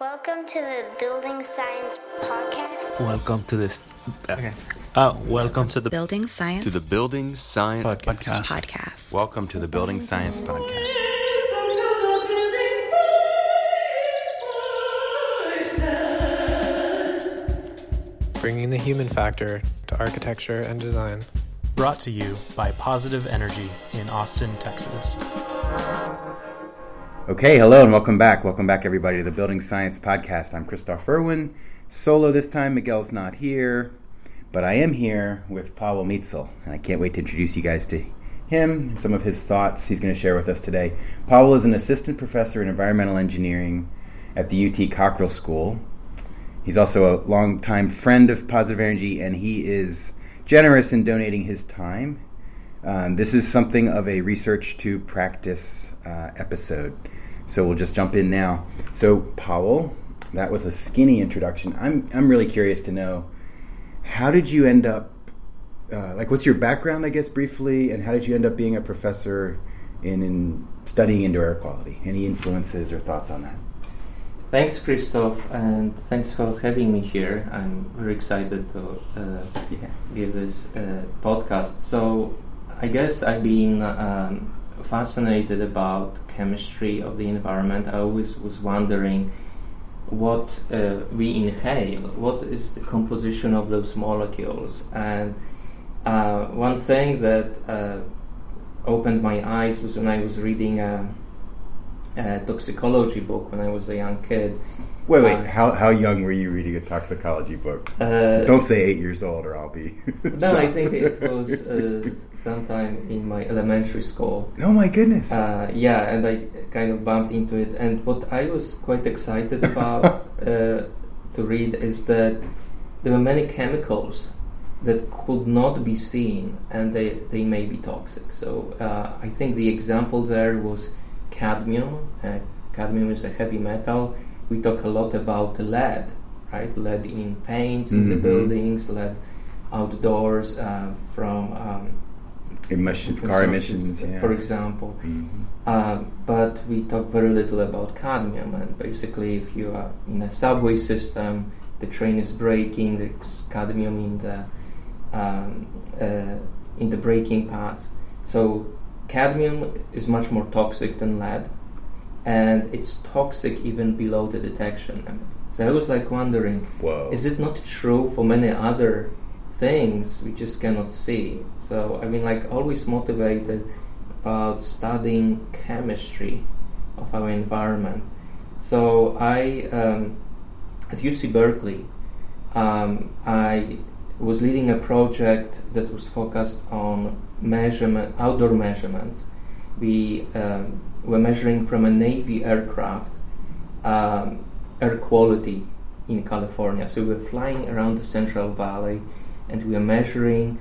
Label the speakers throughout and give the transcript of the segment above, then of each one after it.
Speaker 1: Welcome to the Building Science Podcast.
Speaker 2: Welcome to this. Okay. Uh, welcome to the
Speaker 3: Building Science
Speaker 4: to the Building Science
Speaker 2: Podcast.
Speaker 3: Podcast.
Speaker 4: Welcome to the Building Science Podcast.
Speaker 5: bringing the human factor to architecture and design.
Speaker 6: Brought to you by Positive Energy in Austin, Texas.
Speaker 7: Okay, hello and welcome back. Welcome back, everybody, to the Building Science Podcast. I'm Kristof Irwin. Solo this time. Miguel's not here, but I am here with Pawel Misztal, and I can't wait to introduce you guys to him and some of his thoughts he's going to share with us today. Pavel is an assistant professor in environmental engineering at the UT Cockrell School. He's also a longtime friend of Positive Energy, and he is generous in donating his time. Um, this is something of a research to practice uh, episode. So we'll just jump in now. So, Pawel, that was a skinny introduction. I'm, I'm really curious to know how did you end up, uh, like, what's your background, I guess, briefly, and how did you end up being a professor in, in studying indoor air quality? Any influences or thoughts on that?
Speaker 8: Thanks, Kristof, and thanks for having me here. I'm very excited to uh,
Speaker 7: Yeah.
Speaker 8: give this uh, podcast. So, I guess I've been um, fascinated about chemistry of the environment. I always was wondering what uh, we inhale, what is the composition of those molecules, and uh, one thing that uh, opened my eyes was when I was reading a, a toxicology book when I was a young kid.
Speaker 7: Wait, wait.
Speaker 8: Uh,
Speaker 7: how, how young were you reading a toxicology book?
Speaker 8: Uh,
Speaker 7: Don't say eight years old, or I'll be.
Speaker 8: No, I think it was uh, sometime in my elementary school.
Speaker 7: Oh my goodness!
Speaker 8: Uh, yeah, and I kind of bumped into it. And what I was quite excited about uh, to read is that there were many chemicals that could not be seen and they, they may be toxic. So uh, I think the example there was cadmium. Uh, cadmium is a heavy metal. We talk a lot about lead, right? Lead in paints in the
Speaker 7: Mhm.
Speaker 8: buildings, lead outdoors uh, from um,
Speaker 7: Emission, car emissions, yeah.
Speaker 8: for example.
Speaker 7: Mhm.
Speaker 8: Uh, but we talk very little about cadmium, and basically, if you are in a subway system, the train is braking, there's cadmium in the um, uh, in the braking pads. So cadmium is much more toxic than lead, and it's toxic even below the detection limit. So I was like wondering,
Speaker 7: Whoa.
Speaker 8: is it not true for many other things we just cannot see? So I mean, like always motivated about studying chemistry of our environment. So I um, at UC Berkeley, um, I was leading a project that was focused on measurement, outdoor measurements. We um, were measuring from a Navy aircraft um, air quality in California. So we were flying around the Central Valley, and we were measuring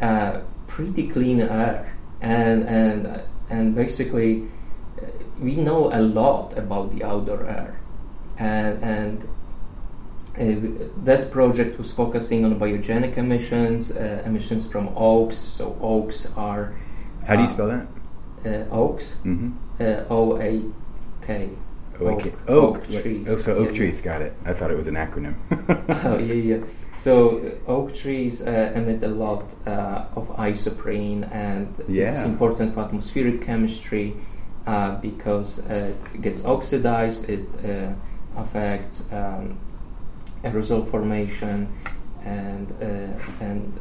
Speaker 8: uh, pretty clean air, and and and basically uh, we know a lot about the outdoor air, and and. Uh, that project was focusing on biogenic emissions, uh, emissions from oaks. So oaks are
Speaker 7: How do you
Speaker 8: uh,
Speaker 7: spell that?
Speaker 8: Uh, oaks,
Speaker 7: Mm-hmm.
Speaker 8: uh, O A K.
Speaker 7: Oak.
Speaker 8: Oak-
Speaker 7: Oak.
Speaker 8: oak trees.
Speaker 7: Oh, so oak
Speaker 8: Yeah,
Speaker 7: trees. Got it. I thought it was an acronym.
Speaker 8: oh yeah, yeah. So uh, oak trees uh, emit a lot uh, of isoprene, and it's important for atmospheric chemistry uh, because uh, it gets oxidized. It uh, affects um, aerosol formation and uh, and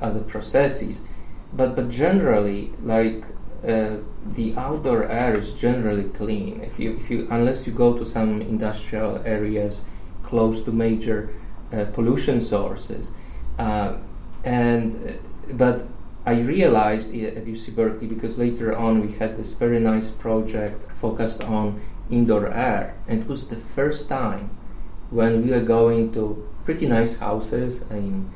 Speaker 8: other processes. But but generally, like uh, the outdoor air is generally clean. If you if you unless you go to some industrial areas close to major uh, pollution sources, uh, and uh, but I realized at UC Berkeley because later on we had this very nice project focused on indoor air, and it was the first time when we were going to pretty nice houses in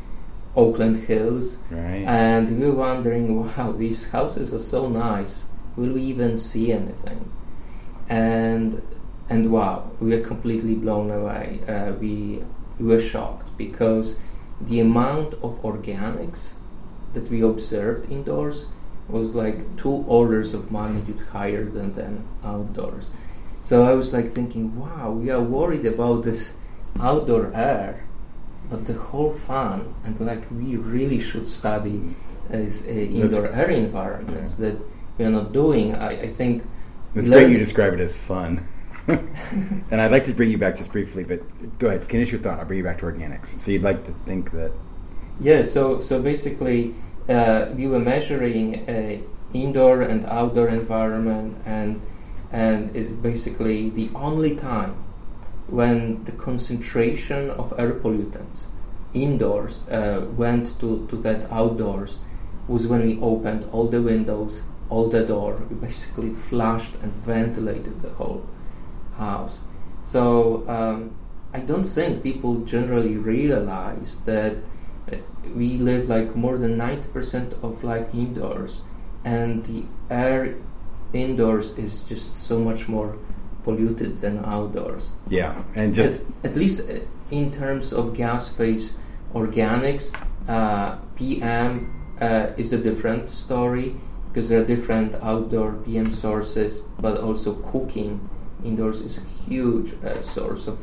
Speaker 8: Oakland Hills,
Speaker 7: right.
Speaker 8: and we were wondering, wow, these houses are so nice. Will we even see anything? And and wow, we were completely blown away. Uh, we we were shocked because the amount of organics that we observed indoors was like two orders of magnitude higher than than outdoors. So So I was like thinking, wow, we are worried about this outdoor air, but the whole fun and like we really should study is uh, indoor air environments that we are not doing. I, I think
Speaker 7: It's great you describe it as fun. and I'd like to bring you back just briefly, but go ahead, finish your thought. I'll bring you back to organics. So you'd like to think that
Speaker 8: Yeah, so so basically, uh, we were measuring a indoor and outdoor environment, and and it's basically the only time when the concentration of air pollutants indoors uh, went to, to that outdoors was when we opened all the windows, all the door, we basically flushed and ventilated the whole house. So um, I don't think people generally realize that uh, we live like more than 90% of life indoors and the air indoors is just so much more polluted than outdoors
Speaker 7: yeah, and just
Speaker 8: at, at least uh, in terms of gas phase organics uh, pm uh, is a different story because there are different outdoor pm sources but also cooking indoors is a huge uh, source of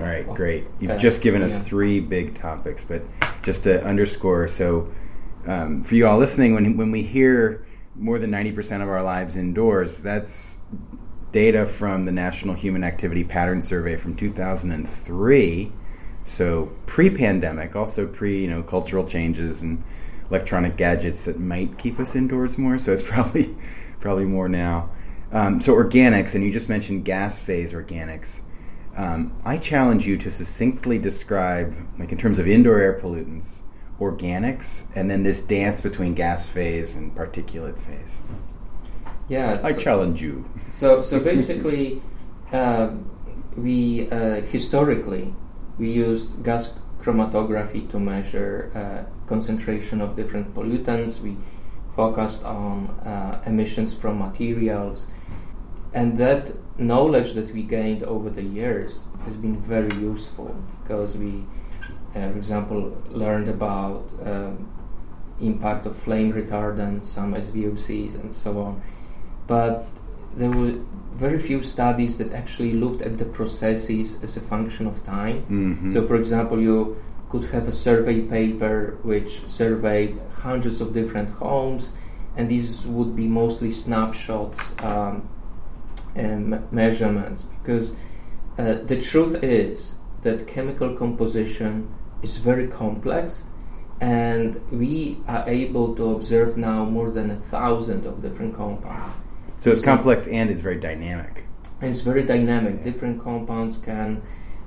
Speaker 7: All right,
Speaker 8: Oh,
Speaker 7: great. You've
Speaker 8: uh,
Speaker 7: just given us
Speaker 8: yeah.
Speaker 7: three big topics, but just to underscore, so um, for you all listening, when when we hear more than ninety percent of our lives indoors, that's data from the National Human Activity Pattern Survey from two thousand and three. So pre-pandemic, also pre you know cultural changes and electronic gadgets that might keep us indoors more. So it's probably probably more now. Um, so organics, and you just mentioned gas phase organics. Um, I challenge you to succinctly describe, like in terms of indoor air pollutants, organics, and then this dance between gas phase and particulate phase.
Speaker 8: Yeah
Speaker 7: I
Speaker 8: so-
Speaker 7: challenge you.
Speaker 8: So, so basically, um, we uh, historically we used gas chromatography to measure uh, concentration of different pollutants. We focused on uh, emissions from materials, and that knowledge that we gained over the years has been very useful because we, uh, for example, learned about um, impact of flame retardants, some SVOCs, and so on. But there were very few studies that actually looked at the processes as a function of time.
Speaker 7: Mhm.
Speaker 8: So, for example, you could have a survey paper which surveyed hundreds of different homes, and these would be mostly snapshots um, and me- measurements because uh, the truth is that chemical composition is very complex and we are able to observe now more than a thousand of different compounds
Speaker 7: So it's complex and it's very dynamic.
Speaker 8: it's very dynamic. Different compounds can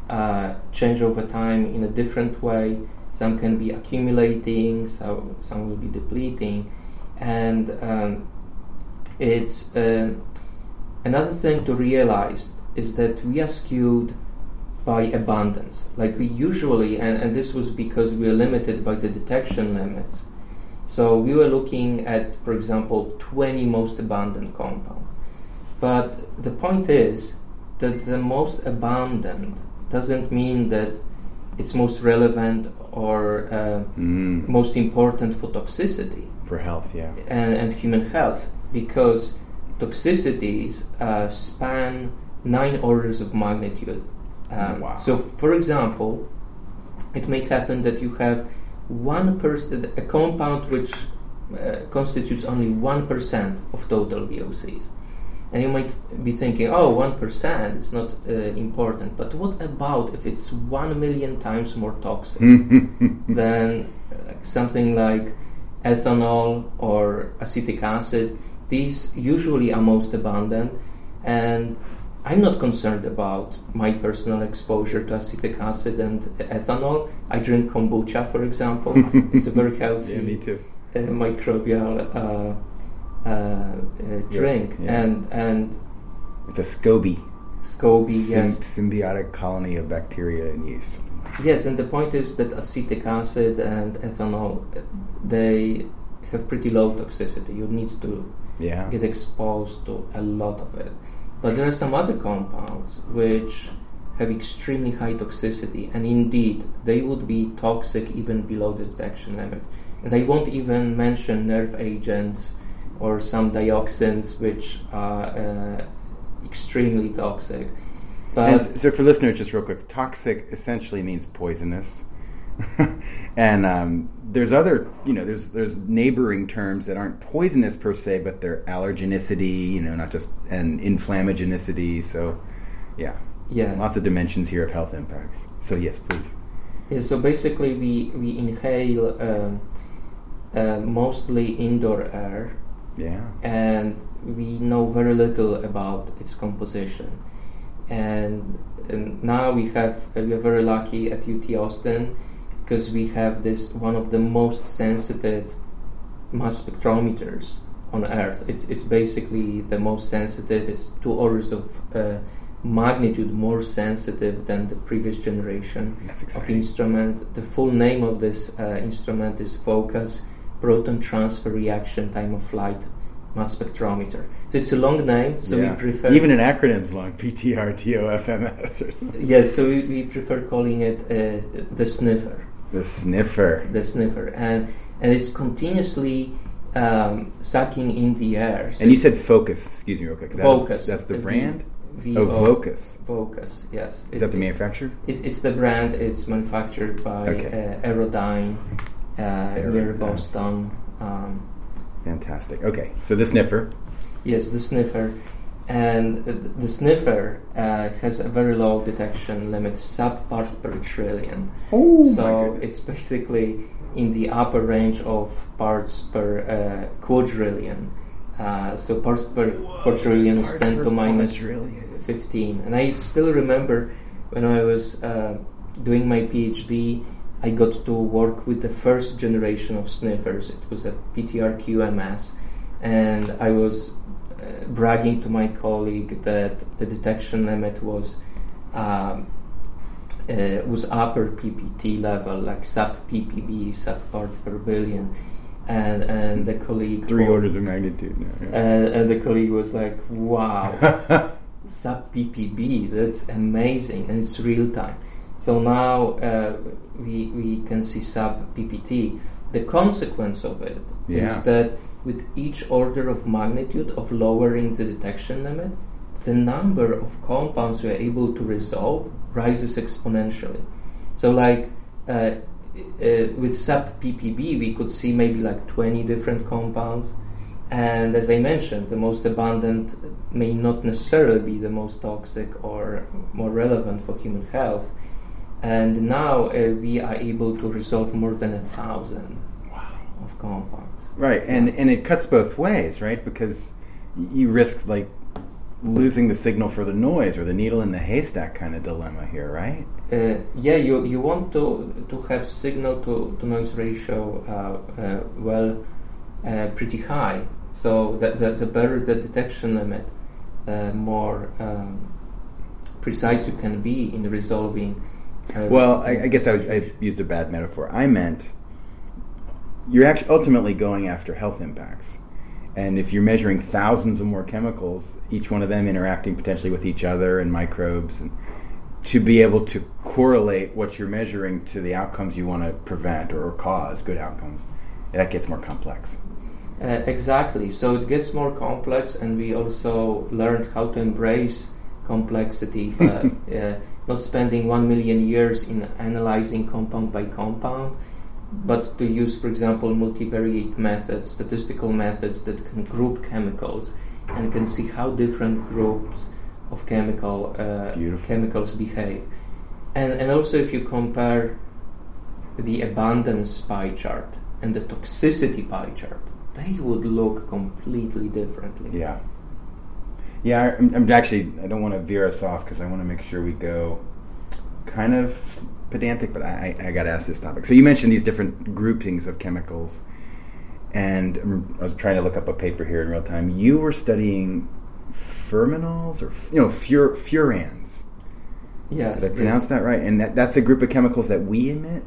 Speaker 8: uh, change over time in a different way. Some can be accumulating, so some will be depleting, and um, it's um another thing to realize is that we are skewed by abundance. Like we usually, and, and this was because we are limited by the detection limits. So we were looking at, for example, 20 most abundant compounds. But the point is that the most abundant doesn't mean that it's most relevant or uh,
Speaker 7: Mm.
Speaker 8: most important for toxicity
Speaker 7: For health, yeah.
Speaker 8: and, and human health because toxicities uh, span nine orders of magnitude. Um,
Speaker 7: Wow.
Speaker 8: So, for example, it may happen that you have one a compound which uh, constitutes only one percent of total VOCs, and you might be thinking, "Oh, one percent is not uh, important." But what about if it's one million times more toxic? than uh, something like ethanol or acetic acid. These usually are most abundant, and I'm not concerned about my personal exposure to acetic acid and ethanol. I drink kombucha, for example. it's a very healthy
Speaker 7: Yeah, me too.
Speaker 8: uh, microbial uh, uh, uh, drink,
Speaker 7: yeah.
Speaker 8: and and
Speaker 7: It's a SCOBY,
Speaker 8: SCOBY,
Speaker 7: sym-
Speaker 8: yes,
Speaker 7: symbiotic colony of bacteria and yeast.
Speaker 8: Yes, and the point is that acetic acid and ethanol, uh, they have pretty low toxicity. You need to
Speaker 7: Yeah.
Speaker 8: get exposed to a lot of it. But there are some other compounds which have extremely high toxicity, and indeed, they would be toxic even below the detection limit. And I won't even mention nerve agents or some dioxins which are uh, extremely toxic. But
Speaker 7: s- so for listeners, just real quick, toxic essentially means poisonous. and um, there's other, you know, there's there's neighboring terms that aren't poisonous per se, but they're allergenicity, you know, not just and inflammagenicity. So, yeah,
Speaker 8: yeah,
Speaker 7: lots of dimensions here of health impacts. So yes, please.
Speaker 8: Yeah, so basically, we we inhale um, uh, mostly indoor air,
Speaker 7: Yeah.
Speaker 8: and we know very little about its composition. And, and now we have uh, we are very lucky at UT Austin because we have this one of the most sensitive mass spectrometers on Earth. It's it's basically the most sensitive. It's two orders of uh, magnitude more sensitive than the previous generation of instrument. The full name of this uh, instrument is Vocus Proton Transfer Reaction Time of Flight Mass Spectrometer. So it's a long name, so
Speaker 7: Yeah.
Speaker 8: we prefer
Speaker 7: Even an acronym's long, PTR, TOFMS.
Speaker 8: yes, so we, we prefer calling it uh, the sniffer,
Speaker 7: the sniffer.
Speaker 8: the sniffer, and and it's continuously um, sucking in the air. So
Speaker 7: And you said Focus, excuse me real quick. Is that-
Speaker 8: Focus.
Speaker 7: That's the brand?
Speaker 8: V-
Speaker 7: Oh, Vocus.
Speaker 8: Focus, yes.
Speaker 7: Is that the manufacturer?
Speaker 8: It's, it's the brand. It's manufactured by
Speaker 7: Okay.
Speaker 8: uh, Aerodyne uh, near Boston. Um,
Speaker 7: Fantastic. Okay, so the sniffer.
Speaker 8: yes, the sniffer, and the sniffer uh, has a very low detection limit, sub part per trillion.
Speaker 7: Oh,
Speaker 8: so it's basically in the upper range of parts per uh, quadrillion. Uh, so parts per quadrillion is 10 to minus 15. And I still remember when I was uh, doing my PhD, I got to work with the first generation of sniffers. It was a PTR QMS, and I was bragging to my colleague that the detection limit was. Um, uh, was upper PPT level, like sub ppb, sub part per billion, and and the colleague
Speaker 7: Three orders of magnitude. No, yeah.
Speaker 8: and, and the colleague was like, "Wow, sub ppb, that's amazing, and it's real time." So now uh, we we can see sub ppt. The consequence of it is
Speaker 7: Yeah.
Speaker 8: that with each order of magnitude of lowering the detection limit, the number of compounds we are able to resolve rises exponentially. So, like uh, uh, with sub ppb, we could see maybe like 20 different compounds. And as I mentioned, the most abundant may not necessarily be the most toxic or more relevant for human health. And now uh, we are able to resolve more than a thousand of compounds.
Speaker 7: Right, and and it cuts both ways, right? Because you risk like losing the signal for the noise or the needle in the haystack kind of dilemma here, right?
Speaker 8: Uh, yeah, you, you want to to have signal to, to noise ratio uh, uh, well uh, pretty high. So that the, the better the detection limit, uh, more um, precise you can be in resolving. Uh,
Speaker 7: Well, I, I guess I, was, I used a bad metaphor. I meant you're actually ultimately going after health impacts. And if you're measuring thousands of more chemicals, each one of them interacting potentially with each other and microbes, and to be able to correlate what you're measuring to the outcomes you want to prevent or cause, good outcomes, that gets more complex.
Speaker 8: Uh, exactly. So it gets more complex, and we also learned how to embrace complexity, but uh, not spending one million years in analyzing compound by compound, but to use, for example, multivariate methods, statistical methods that can group chemicals and can see how different groups of chemical uh, chemicals behave. And, and also, if you compare the abundance pie chart and the toxicity pie chart, they would look completely differently.
Speaker 7: Yeah. Yeah, I'm, I'm actually, I don't want to veer us off because I want to make sure we go kind of pedantic, but I, I, I got to ask this topic. So you mentioned these different groupings of chemicals, and I'm- was trying to look up a paper here in real time. You were studying ferminols or, you know, fur, furans.
Speaker 8: Yes.
Speaker 7: Did I pronounce that right? And that, that's a group of chemicals that we emit?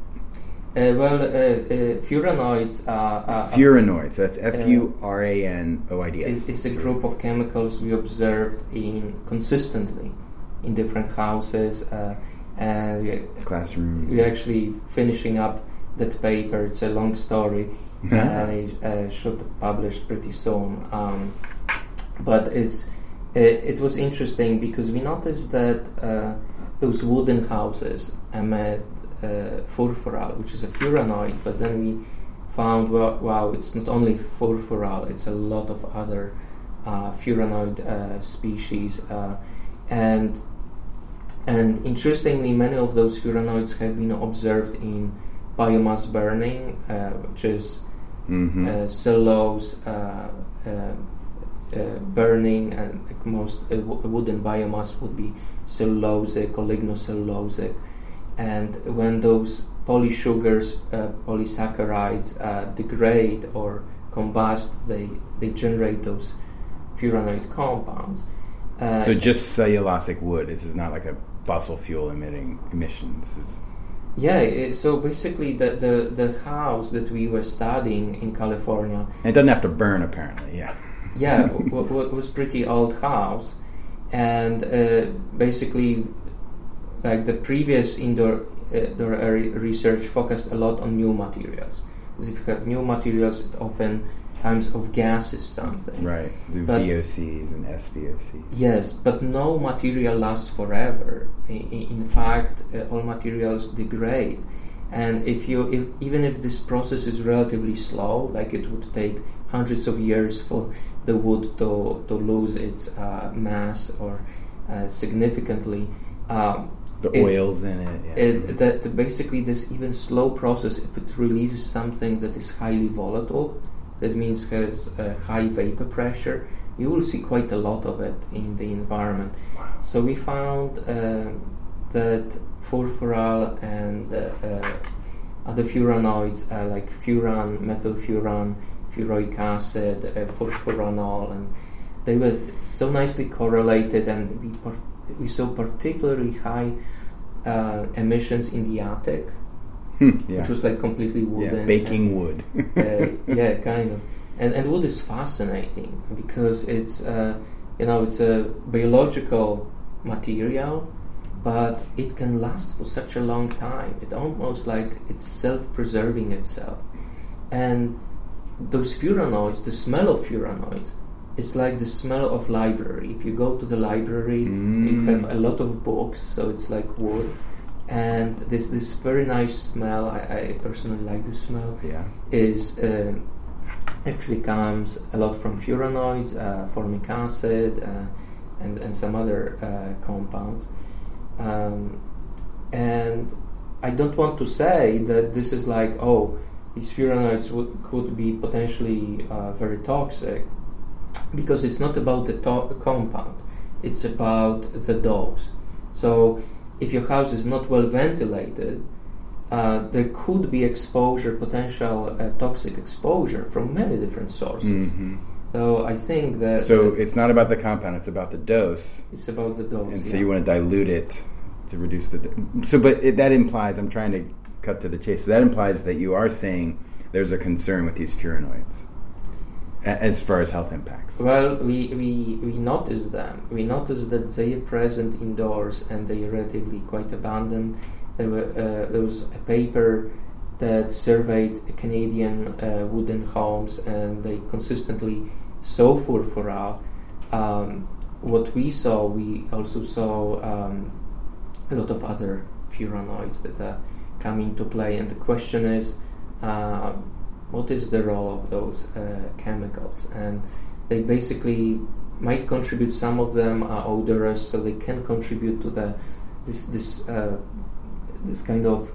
Speaker 8: Uh, well, uh, uh, furanoids are, are
Speaker 7: Furanoids. That's F U R A N O I D
Speaker 8: It's
Speaker 7: S.
Speaker 8: a group of chemicals we observed in consistently in different houses, uh, and we,
Speaker 7: Classrooms.
Speaker 8: we're actually finishing up that paper. It's a long story, and it uh, should publish pretty soon. Um, but it's it was interesting because we noticed that uh, those wooden houses emit uh, furfural, which is a furanoid, but then we found well, wow, it's not only furfural, it's a lot of other uh, furanoid uh, species, uh, and and interestingly, many of those furanoids have been observed in biomass burning, uh, which is
Speaker 7: Mm-hmm.
Speaker 8: uh, cellulose uh, uh, uh, burning, and like most uh, w- wooden biomass would be cellulosic or lignocellulosic. And when those polysugars, uh, polysaccharides uh, degrade or combust, they, they generate those furanoid compounds. Uh,
Speaker 7: so just cellulosic wood. This is not like a fossil fuel emitting emissions is
Speaker 8: yeah, so basically, the, the, the house that we were studying in California.
Speaker 7: It doesn't have to burn apparently. Yeah.
Speaker 8: yeah, w- w- was pretty old house, and uh, basically, like the previous indoor uh, indoor research focused a lot on new materials. Because if you have new materials, it often times of gas is something.
Speaker 7: Right. The
Speaker 8: But-
Speaker 7: VOCs and SVOCs.
Speaker 8: Yes, but no material lasts forever. I- i- In fact, uh, all materials degrade, and if you, if, even if this process is relatively slow, like it would take hundreds of years for the wood to to lose its uh, mass or uh, significantly. Um,
Speaker 7: The
Speaker 8: It-
Speaker 7: oils in it. Yeah.
Speaker 8: it, that basically this even slow process, if it releases something that is highly volatile, that means has a high vapor pressure, you will see quite a lot of it in the environment. So we found uh, that furfural and uh, uh, other furanoids uh, like furan, methylfuran, furoic acid, uh, furfuranol, and they were so nicely correlated, and we par- we saw particularly high uh, emissions in the attic,
Speaker 7: yeah.
Speaker 8: which was like completely wooden.
Speaker 7: yeah. Baking wood.
Speaker 8: uh, yeah, kind of. And and wood is fascinating because it's uh, you know it's a biological material, but it can last for such a long time. It almost like it's self-preserving itself, and those furanoids, the smell of furanoids, it's like the smell of library. If you go to the library, you
Speaker 7: Mm.
Speaker 8: have a lot of books, so it's like wood, and this this very nice smell. I, I personally like this smell.
Speaker 7: yeah.
Speaker 8: Is um actually comes a lot from furanoids, uh, formic acid, uh, and and some other uh, compounds. Um, and I don't want to say that this is like oh these furanoids would, could be potentially uh, very toxic because it's not about the to- compound it's about the dose so if your house is not well ventilated uh, there could be exposure potential uh, toxic exposure from many different sources
Speaker 7: hmm
Speaker 8: so I think that
Speaker 7: So
Speaker 8: that
Speaker 7: it's not about the compound; it's about the dose,
Speaker 8: it's about the dose
Speaker 7: and so
Speaker 8: yeah.
Speaker 7: you want to dilute it to reduce the. do- So, but it, that implies I'm trying to cut to the chase. So that implies that you are saying there's a concern with these furanoids as far as health impacts.
Speaker 8: Well, we, we, we notice them. We notice that they are present indoors and they are relatively quite abundant. There, were, uh, there was a paper that surveyed Canadian uh, wooden homes and they consistently saw furfural. Um, what we saw, we also saw um, a lot of other furanoids that are coming into play. And the question is, uh, what is the role of those uh, chemicals? And they basically might contribute. Some of them are odorous, so they can contribute to the this this uh, this kind of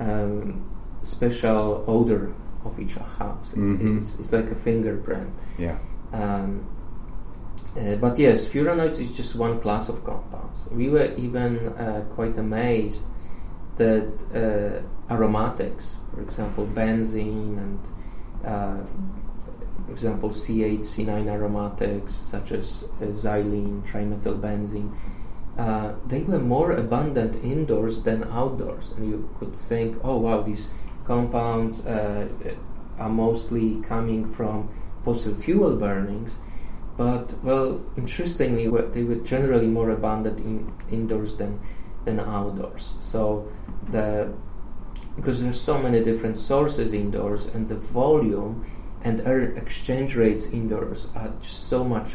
Speaker 8: um, special odor of each house. It's,
Speaker 7: Mhm.
Speaker 8: it's, it's like a fingerprint.
Speaker 7: Yeah.
Speaker 8: Um, uh, but yes, furanoids is just one class of compounds. We were even uh, quite amazed that uh, aromatics, for example, benzene and, uh, for example, C8, C9 aromatics such as uh, xylene, trimethylbenzene, uh, they were more abundant indoors than outdoors. And you could think, oh wow, these compounds uh, are mostly coming from fossil fuel burnings. But well, interestingly, they were generally more abundant in indoors than than outdoors. So the because there's so many different sources indoors, and the volume and air exchange rates indoors are just so much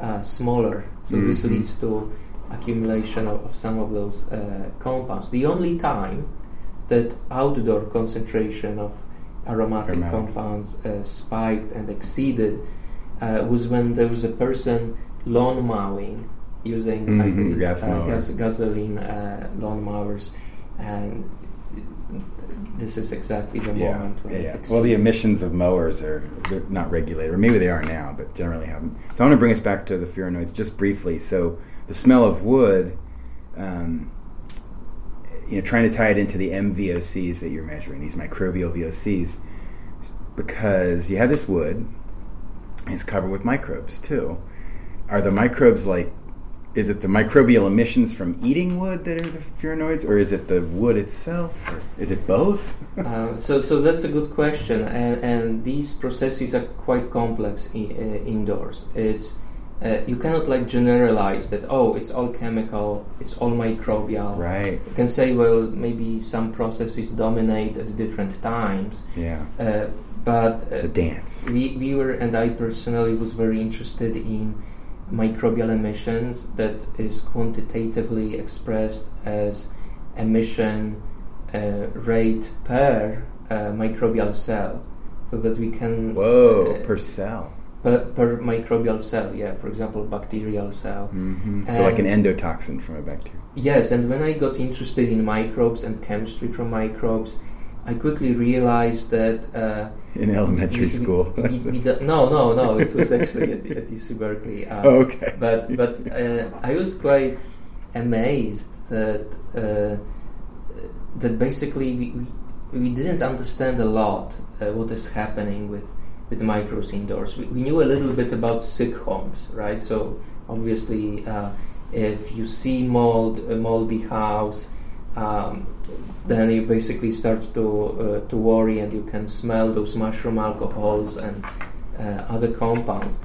Speaker 8: uh, smaller. So this
Speaker 7: Mhm.
Speaker 8: leads to accumulation of, of some of those uh, compounds. The only time that outdoor concentration of aromatic
Speaker 7: Aromatics.
Speaker 8: compounds uh, spiked and exceeded uh, was when there was a person lawn mowing using
Speaker 7: Mhm,
Speaker 8: like
Speaker 7: gas
Speaker 8: uh, gas, gasoline uh, lawn mowers, and this is exactly the
Speaker 7: Yeah,
Speaker 8: moment when
Speaker 7: yeah, yeah. Well, the emissions of mowers are they're not regulated, or maybe they are now, but generally haven't. So I want to bring us back to the furanoids just briefly. So the smell of wood, um, you know, trying to tie it into the MVOCs that you're measuring, these microbial VOCs, because you have this wood, it's covered with microbes too. Are the microbes like? Is it the microbial emissions from eating wood that are the furanoids, or is it the wood itself, or is it both?
Speaker 8: Uh, so, so that's a good question, and, and these processes are quite complex i- uh, indoors. It's uh, you cannot like generalize that. Oh, it's all chemical. It's all microbial.
Speaker 7: right.
Speaker 8: You can say, well, maybe some processes dominate at different times,
Speaker 7: Yeah.
Speaker 8: uh, but
Speaker 7: It's a
Speaker 8: uh,
Speaker 7: dance.
Speaker 8: we, we were, and I personally was very interested in microbial emissions that is quantitatively expressed as emission uh, rate per uh, microbial cell, so that we can
Speaker 7: Whoa,
Speaker 8: uh,
Speaker 7: per cell.
Speaker 8: per, per microbial cell. Yeah, for example, bacterial cell.
Speaker 7: hmm So, like an endotoxin from a bacteria.
Speaker 8: Yes, and when I got interested in microbes and chemistry from microbes, I quickly realized that. Uh,
Speaker 7: In elementary
Speaker 8: we-
Speaker 7: school.
Speaker 8: we- we no, no, no. It was actually at, at UC Berkeley.
Speaker 7: Oh, okay.
Speaker 8: But but uh, I was quite amazed that uh, that basically we, we, didn't understand a lot uh, what is happening with with microbes indoors. We, we knew a little bit about sick homes, right? So obviously, uh, if you see mold, a moldy house, um, then you basically start to uh, to worry, and you can smell those mushroom alcohols and uh, other compounds.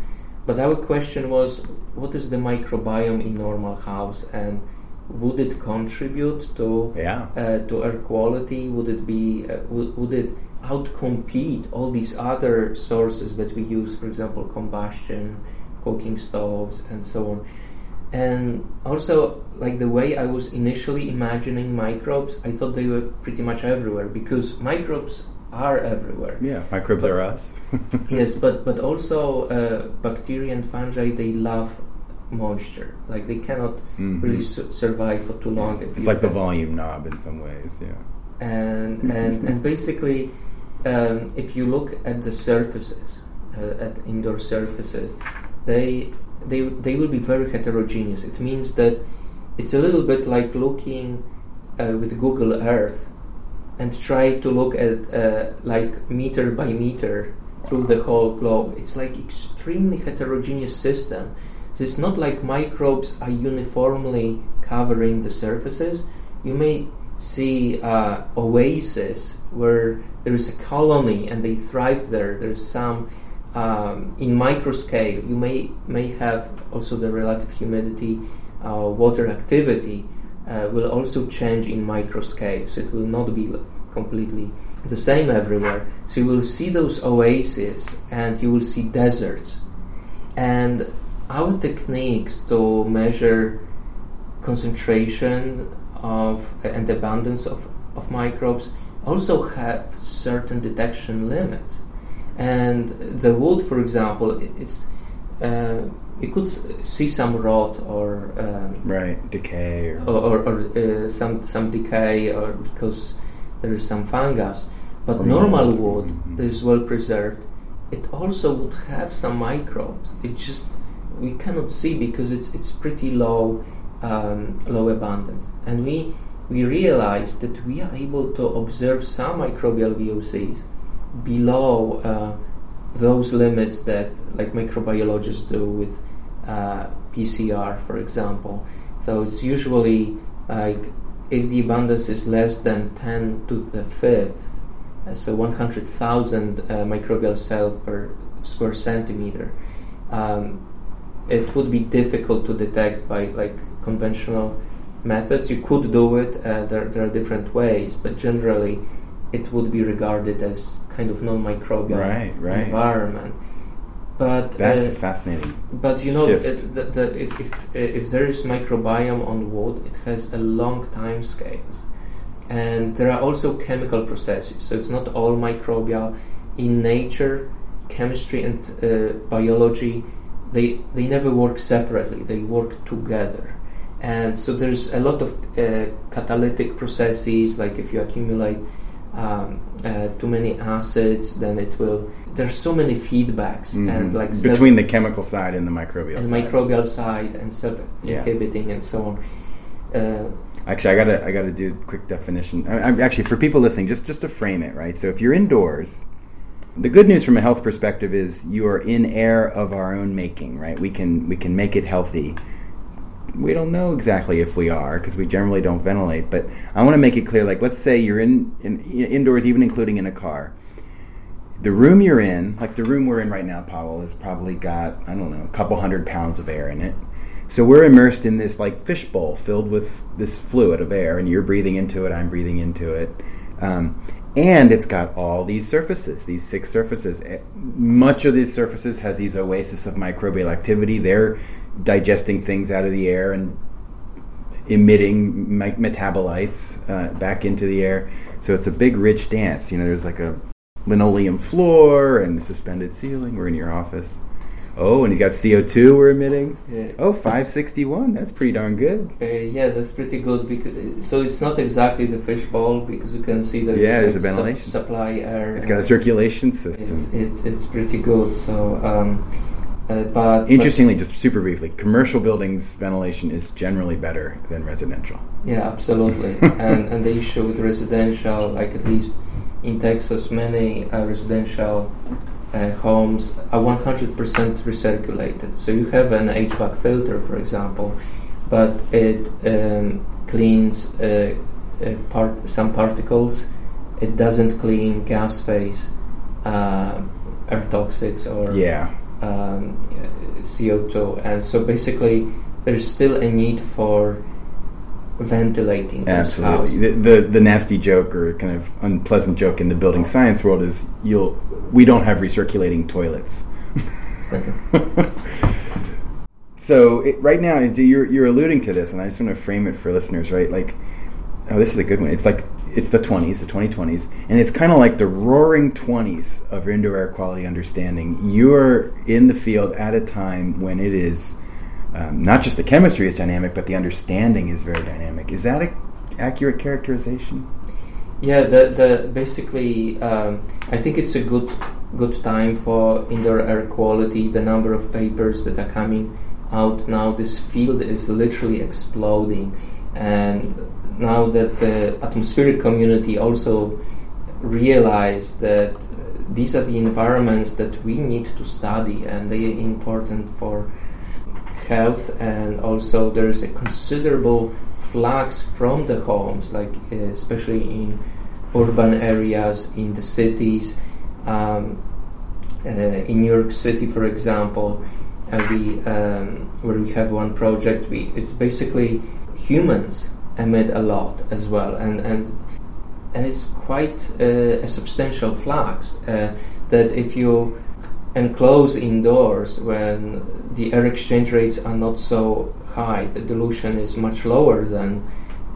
Speaker 8: But our question was, what is the microbiome in normal house, and would it contribute to
Speaker 7: Yeah.
Speaker 8: uh, to air quality? Would it be uh, would, would it outcompete all these other sources that we use, for example, combustion, cooking stoves, and so on? And also, like the way I was initially imagining microbes, I thought they were pretty much everywhere because microbes are everywhere.
Speaker 7: Yeah. Microbes are us.
Speaker 8: yes, but but also uh, bacteria and fungi they love moisture. Like they cannot
Speaker 7: Mhm.
Speaker 8: really su- survive for too long. if
Speaker 7: It's like the volume knob in some ways. Yeah.
Speaker 8: and and and basically, um, if you look at the surfaces, uh, at indoor surfaces, they they they will be very heterogeneous. It means that it's a little bit like looking uh, with Google Earth and try to look at uh, like meter by meter through the whole globe. It's like extremely heterogeneous system. So it's not like microbes are uniformly covering the surfaces. You may see uh, oasis where there is a colony and they thrive there. There's some um, in microscale. You may may have also the relative humidity, uh, water activity uh, will also change in microscale. So it will not be completely the same everywhere. So you will see those oases and you will see deserts. And our techniques to measure concentration of and abundance of, of microbes also have certain detection limits. And the wood, for example, it- it's uh, you could s- see some rot or um,
Speaker 7: Right. Decay or.
Speaker 8: or, or, uh, some some decay or because there is some fungus. But
Speaker 7: Or
Speaker 8: normal
Speaker 7: mold.
Speaker 8: wood
Speaker 7: Mhm.
Speaker 8: that is well preserved, it also would have some microbes. It just we cannot see because it's it's pretty low um, low abundance, and we we realized that we are able to observe some microbial VOCs below uh, those limits that like microbiologists do with uh, PCR, for example. So it's usually like if the abundance is less than 10 to the fifth, uh, so 100,000 uh, microbial cell per square centimeter, um, it would be difficult to detect by like conventional methods. You could do it. Uh, there, there are different ways, but generally, it would be regarded as kind of non-microbial
Speaker 7: Right, right.
Speaker 8: environment. but
Speaker 7: That's
Speaker 8: uh,
Speaker 7: fascinating.
Speaker 8: But you know, it, the, the, if, if, if there is microbiome on wood, it has a long time scale. And there are also chemical processes, so it's not all microbial. In nature, chemistry and uh, biology, they, they never work separately, they work together. And so there's a lot of uh, catalytic processes, like if you accumulate um, uh, too many acids, then it will. There's so many feedbacks and
Speaker 7: Mhm.
Speaker 8: like self-
Speaker 7: between the chemical side and the microbial
Speaker 8: and
Speaker 7: side.
Speaker 8: microbial side and self-inhibiting and so on. Uh,
Speaker 7: Actually, I gotta I gotta do a quick definition. I, I, actually, for people listening, just just to frame it, right? So, if you're indoors, the good news from a health perspective is you are in air of our own making, right? We can we can make it healthy. We don't know exactly if we are because we generally don't ventilate. But I want to make it clear. Like, let's say you're in, in indoors, even including in a car. The room you're in, like the room we're in right now, Pawel, has probably got I don't know a couple hundred pounds of air in it. So we're immersed in this like fishbowl filled with this fluid of air, and you're breathing into it. I'm breathing into it, um, and it's got all these surfaces, these six surfaces. Eh, Much of these surfaces has these oases of microbial activity. They're digesting things out of the air and emitting me- metabolites uh, back into the air. So it's a big, rich dance. You know, there's like a linoleum floor and suspended ceiling. We're in your office. Oh, and he's got CO2 we're emitting.
Speaker 8: yeah,
Speaker 7: Oh, 561. That's pretty darn good.
Speaker 8: uh, yeah, that's pretty good. Because so it's not exactly the fishbowl because you can see that
Speaker 7: Yeah, there's a ventilation.
Speaker 8: supply air.
Speaker 7: It's got a circulation
Speaker 8: It's
Speaker 7: system.
Speaker 8: it's it's pretty good. So, um, uh, but
Speaker 7: Interestingly, just super briefly, commercial buildings ventilation is generally better than residential.
Speaker 8: yeah, absolutely. and and the issue with residential, like at least in Texas, many uh, residential uh, homes are 100% recirculated. So you have an HVAC filter, for example, but it um, cleans uh, uh, part, some particles. It doesn't clean gas phase, uh, air toxics, or
Speaker 7: Yeah.
Speaker 8: Um, CO2. And so basically, there's still a need for ventilating
Speaker 7: Absolutely. The, the the nasty joke or kind of unpleasant joke in the building science world is you'll we don't have recirculating toilets. so it, right now you're you're alluding to this, and I just want to frame it for listeners, right? Like, oh, this is a good one. It's like it's the 20s, the 2020s, and it's kind of like the roaring 20s of indoor air quality understanding. You're in the field at a time when it is um, not just the chemistry is dynamic, but the understanding is very dynamic. Is that an accurate characterization?
Speaker 8: Yeah, the, the basically, um, I think it's a good good time for indoor air quality. The number of papers that are coming out now, this field is literally exploding, and now that the atmospheric community also realize that uh, these are the environments that we need to study, and they are important for health, and also there's a considerable flux from the homes, like uh, especially in urban areas, in the cities. Um, uh, in New York City, for example, uh, we um, where we have one project, we it's basically humans emit a lot as well, and and and it's quite uh, a substantial flux uh, that if you enclose indoors when the air exchange rates are not so high, the dilution is much lower than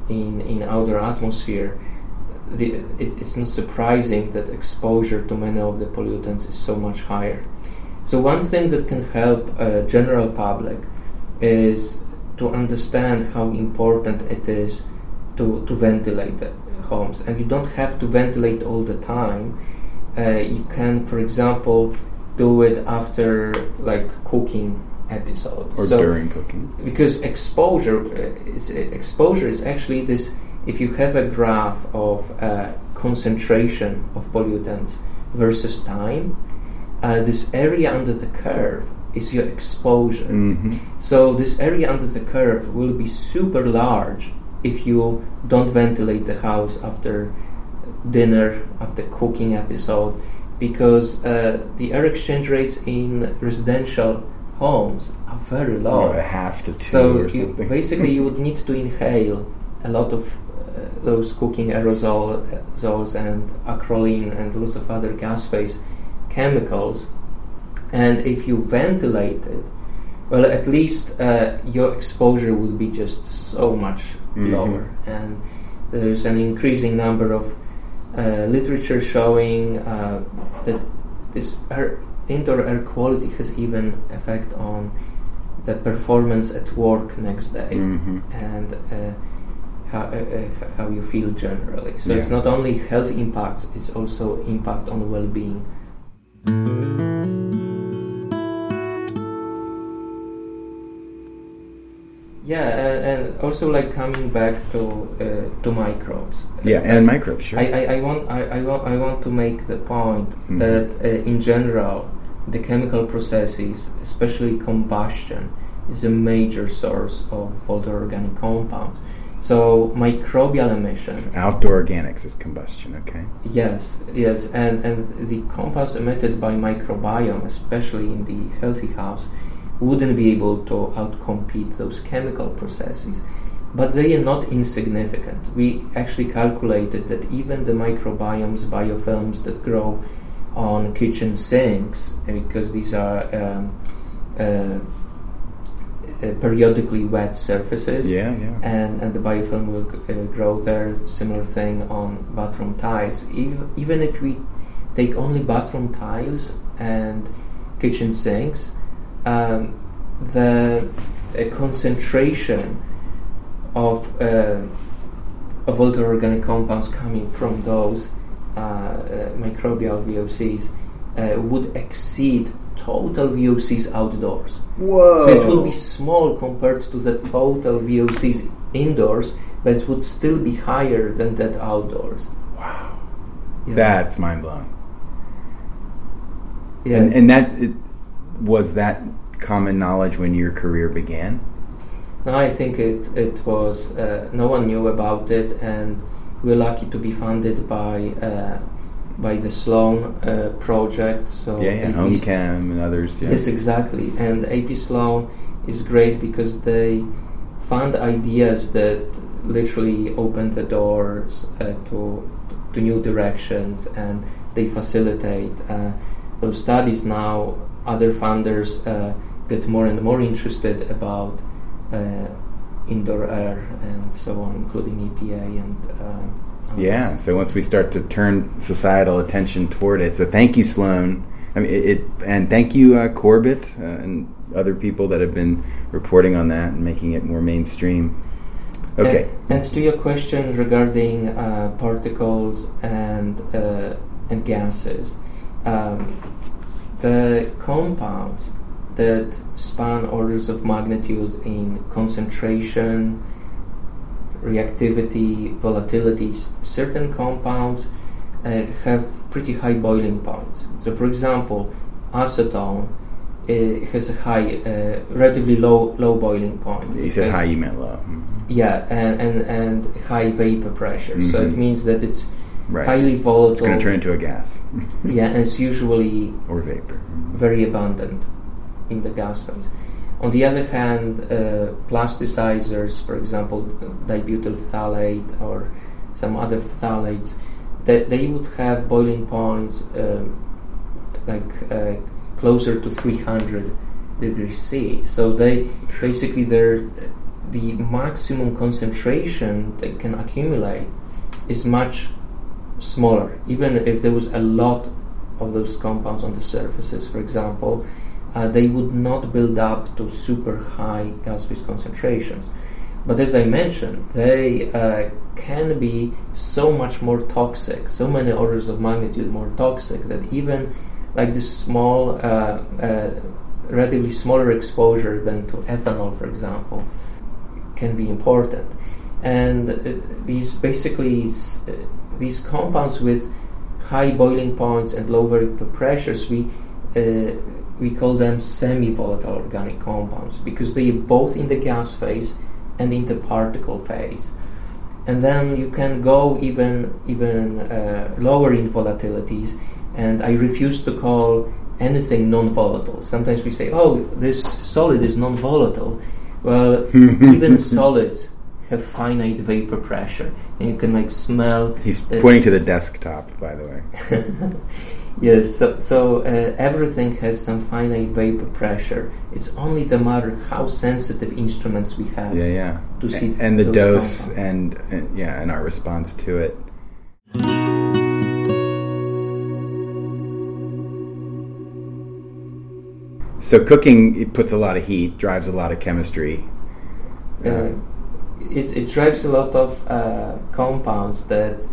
Speaker 8: in in outer atmosphere. The, it, it's not surprising that exposure to many of the pollutants is so much higher. So one thing that can help uh, general public is to understand how important it is to, to ventilate homes, and you don't have to ventilate all the time. Uh, you can, for example, do it after like cooking episode
Speaker 7: Or
Speaker 8: So-
Speaker 7: during cooking?
Speaker 8: because exposure uh, is exposure is actually this if you have a graph of uh, concentration of pollutants versus time uh, this area under the curve is your exposure.
Speaker 7: Hmm
Speaker 8: so this area under the curve will be super large if you don't ventilate the house after dinner after cooking episode because uh, the air exchange rates in residential homes are very low.
Speaker 7: Or a half to two
Speaker 8: so
Speaker 7: or
Speaker 8: you, basically, you would need to inhale a lot of uh, those cooking aerosol- aerosols and acrolein and lots of other gas phase chemicals and if you ventilate it, well, at least uh, your exposure would be just so much
Speaker 7: Mhm.
Speaker 8: lower. And there's an increasing number of uh, literature showing uh, that this air, indoor air quality has even effect on the performance at work next day
Speaker 7: hmm
Speaker 8: and uh, how, uh, uh, how you feel generally. So it's not only health impact; it's also impact on well-being. Yeah, and, and also like coming back to uh, to microbes.
Speaker 7: Yeah, and microbes, sure.
Speaker 8: I, I, I want I, I want I want to make the point
Speaker 7: Mhm.
Speaker 8: that uh, in general the chemical processes, especially combustion, is a major source of volatile organic compounds. So microbial emissions,
Speaker 7: Outdoor organics is combustion, okay?
Speaker 8: yes, yes, and, and the compounds emitted by microbiome, especially in the healthy house, wouldn't be able to outcompete those chemical processes. But they are not insignificant. We actually calculated that even the microbiomes, biofilms that grow on kitchen sinks, because these are um, uh, uh, periodically wet surfaces,
Speaker 7: Yeah, yeah.
Speaker 8: and, and the biofilm will uh, grow there. Similar thing on bathroom tiles. Even, even if we take only bathroom tiles and kitchen sinks, um, the uh, concentration of uh, of volatile organic compounds coming from those uh, uh, microbial VOCs uh, would exceed total VOCs outdoors.
Speaker 7: Whoa!
Speaker 8: So it would be small compared to the total VOCs indoors, but it would still be higher than that outdoors.
Speaker 7: Wow.
Speaker 8: Yeah.
Speaker 7: That's mind blowing.
Speaker 8: Yes.
Speaker 7: And, and that it, was that common knowledge when your career began?
Speaker 8: No, I think it it was uh, no one knew about it, and we're lucky to be funded by uh, by the Sloan uh, project. So
Speaker 7: yeah, yeah.
Speaker 8: AP
Speaker 7: HomeChem and others. Yes.
Speaker 8: Yes, exactly. And AP Sloan is great because they fund ideas that literally open the doors uh, to to new directions, and they facilitate uh, those studies. Now, other funders uh, get more and more interested about uh, indoor air and so on, including EPA and. Uh,
Speaker 7: Yeah. So once we start to turn societal attention toward it, so thank you, Sloan. I mean, it, it and thank you, uh, Corbett, uh, and other people that have been reporting on that and making it more mainstream. Okay.
Speaker 8: And, and to your question regarding uh, particles and uh, and gases, um, the compounds that span orders of magnitude in concentration, reactivity, volatilities, certain compounds uh, have pretty high boiling points. So, for example, acetone uh, has a high, uh, relatively low low boiling point.
Speaker 7: It's
Speaker 8: a
Speaker 7: high, you meant low. Mhm.
Speaker 8: yeah, and, and, and high vapor pressure. So it
Speaker 7: Mhm.
Speaker 8: means that it's
Speaker 7: Right.
Speaker 8: highly
Speaker 7: it's
Speaker 8: volatile.
Speaker 7: going to turn into a gas
Speaker 8: yeah, and it's usually
Speaker 7: or vapor.
Speaker 8: very abundant in the gas phase. On the other hand, uh, plasticizers, for example, dibutyl phthalate or some other phthalates, that they would have boiling points um, like uh, closer to 300 degrees C. So they basically they're the maximum concentration they can accumulate is much smaller. Even if there was a lot of those compounds on the surfaces, for example, uh, they would not build up to super high gas phase concentrations. But as I mentioned, they uh, can be so much more toxic, so many orders of magnitude more toxic that even like this small, uh, uh, relatively smaller exposure than to ethanol, for example, can be important. And uh, these basically s- uh, these compounds with high boiling points and low vapor pressures, we uh, we call them semi-volatile organic compounds because they are both in the gas phase and in the particle phase. And then you can go even even uh, lower in volatilities. And I refuse to call anything non-volatile. Sometimes we say, "Oh, this solid is non-volatile." Well, even solids have finite vapor pressure, and you can like smell.
Speaker 7: He's
Speaker 8: the-
Speaker 7: pointing to the desktop, by the way.
Speaker 8: Yes, so, so uh, everything has some finite vapor pressure. It's only the matter how sensitive instruments we have
Speaker 7: Yeah, yeah.
Speaker 8: to see
Speaker 7: and the dose and, and yeah, and our response to it. So cooking it puts a lot of heat, drives a lot of chemistry.
Speaker 8: Uh, it, it drives a lot of uh, compounds that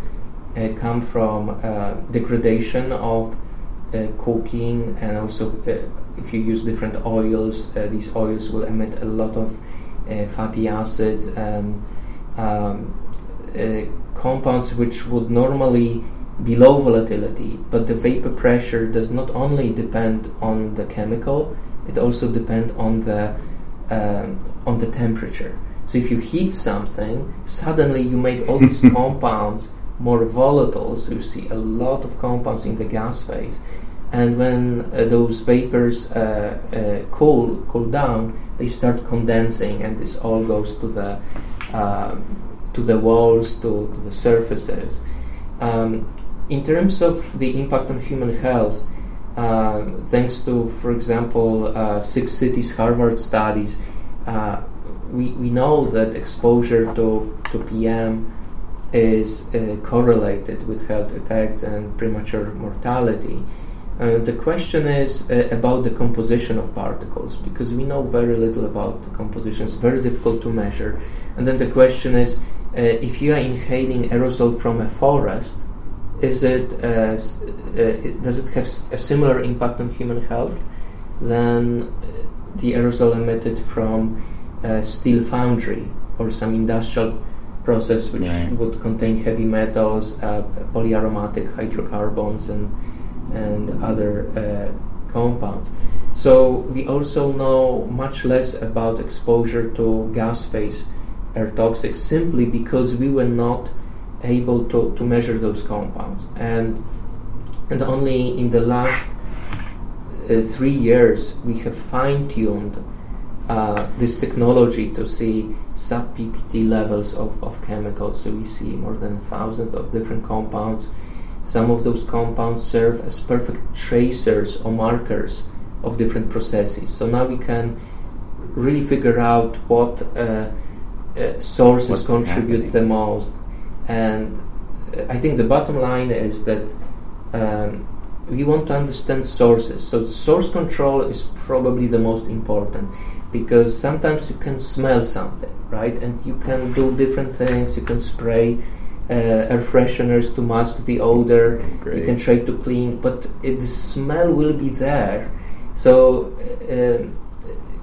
Speaker 8: uh, come from uh, degradation of uh, cooking, and also uh, if you use different oils, these oils will emit a lot of fatty acids and um, compounds which would normally be low volatility, but the vapor pressure does not only depend on the chemical, it also depends on the um, on the temperature. So if you heat something, suddenly you make all these compounds more volatile. So you see a lot of compounds in the gas phase, and when uh, those vapors uh, uh, cool cool down, they start condensing, and this all goes to the um, to the walls, to, to the surfaces. Um, in terms of the impact on human health, uh, thanks to, for example, uh, Six Cities Harvard studies, uh, we, we know that exposure to, to PM is uh, correlated with health effects and premature mortality. Uh, the question is uh, about the composition of particles because we know very little about the composition. It's very difficult to measure. And then the question is uh, if you are inhaling aerosol from a forest, is it, uh, uh, does it have a similar impact on human health than the aerosol emitted from a steel foundry or some industrial process which
Speaker 7: Right.
Speaker 8: would contain heavy metals, uh, polyaromatic hydrocarbons, and and other uh, compounds. So we also know much less about exposure to gas phase air toxics simply because we were not able to, to measure those compounds and and only in the last uh, three years we have fine-tuned uh, this technology to see sub PPT levels of, of chemicals. So we see more than thousands of different compounds. Some of those compounds serve as perfect tracers or markers of different processes. So now we can really figure out what uh, uh, sources
Speaker 7: What's
Speaker 8: contribute
Speaker 7: happening.
Speaker 8: the most. And uh, I think the bottom line is that um, we want to understand sources. So source control is probably the most important because sometimes you can smell something, right? And you can do different things. You can spray uh, air fresheners to mask the odor.
Speaker 7: Great.
Speaker 8: You can try to clean, but it, the smell will be there. So, uh,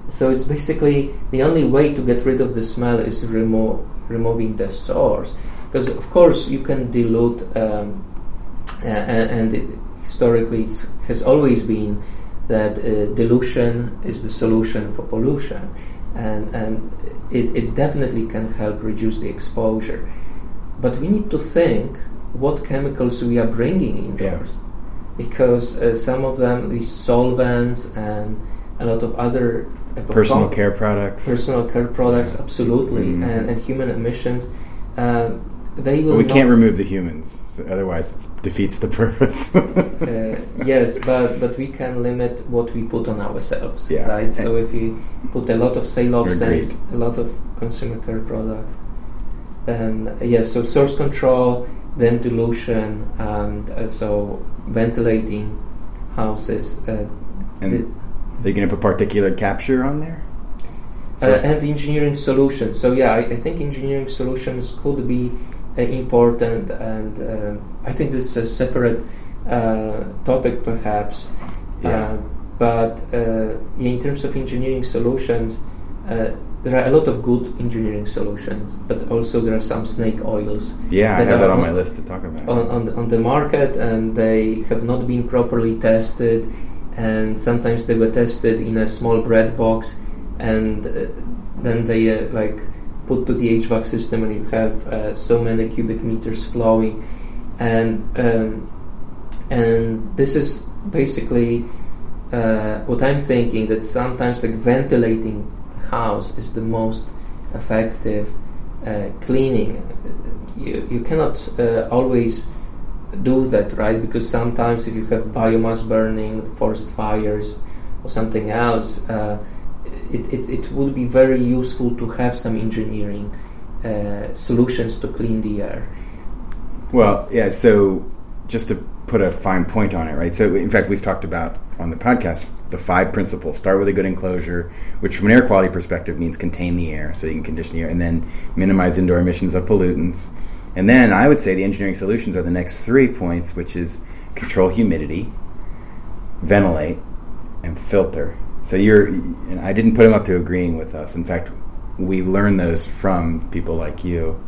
Speaker 8: so it's basically the only way to get rid of the smell is remo- removing the source. Because of course you can dilute, um, uh, and, and it historically it has always been that uh, dilution is the solution for pollution, and and it, it definitely can help reduce the exposure. But we need to think what chemicals we are bringing indoors, because uh, some of them, these solvents and a lot of other
Speaker 7: Personal care products.
Speaker 8: personal care products, absolutely,
Speaker 7: Mhm.
Speaker 8: and, and human emissions. Uh, they will
Speaker 7: But we
Speaker 8: not
Speaker 7: can't remove the humans, so otherwise it defeats the purpose.
Speaker 8: uh, yes, but but we can limit what we put on ourselves,
Speaker 7: Yeah.
Speaker 8: right? So if we put a lot of siloxanes,
Speaker 7: Agreed.
Speaker 8: a lot of consumer care products, then uh, yes, so source control, then dilution, and uh, so ventilating houses, uh,
Speaker 7: and
Speaker 8: the-
Speaker 7: they're going to put particulate capture on there.
Speaker 8: uh, and engineering solutions. So yeah, I, I think engineering solutions could be uh, important, and um I think it's a separate uh, topic, perhaps.
Speaker 7: Yeah.
Speaker 8: Uh, but uh, in terms of engineering solutions, uh, there are a lot of good engineering solutions, but also there are some snake oils
Speaker 7: Yeah, I have that on
Speaker 8: on-
Speaker 7: my list to talk about.
Speaker 8: on, on, on the market and they have not been properly tested and sometimes they were tested in a small bread box and uh, then they uh, like put to the HVAC system and you have uh, so many cubic meters flowing and um, and this is basically uh, what I'm thinking that sometimes like ventilating the house is the most effective uh, cleaning. You, you cannot uh, always do that, right? Because sometimes if you have biomass burning, forest fires, or something else, uh, it, it, it would be very useful to have some engineering uh, solutions to clean the air.
Speaker 7: Well, yeah. So just to put a fine point on it, right? So in fact, we've talked about on the podcast the five principles. Start with a good enclosure, which from an air quality perspective means contain the air, so you can condition the air, and then minimize indoor emissions of pollutants. And then I would say the engineering solutions are the next three points, which is control humidity, ventilate, and filter. So you're, and I didn't put them up to agreeing with us. In fact, we learned those from people like you.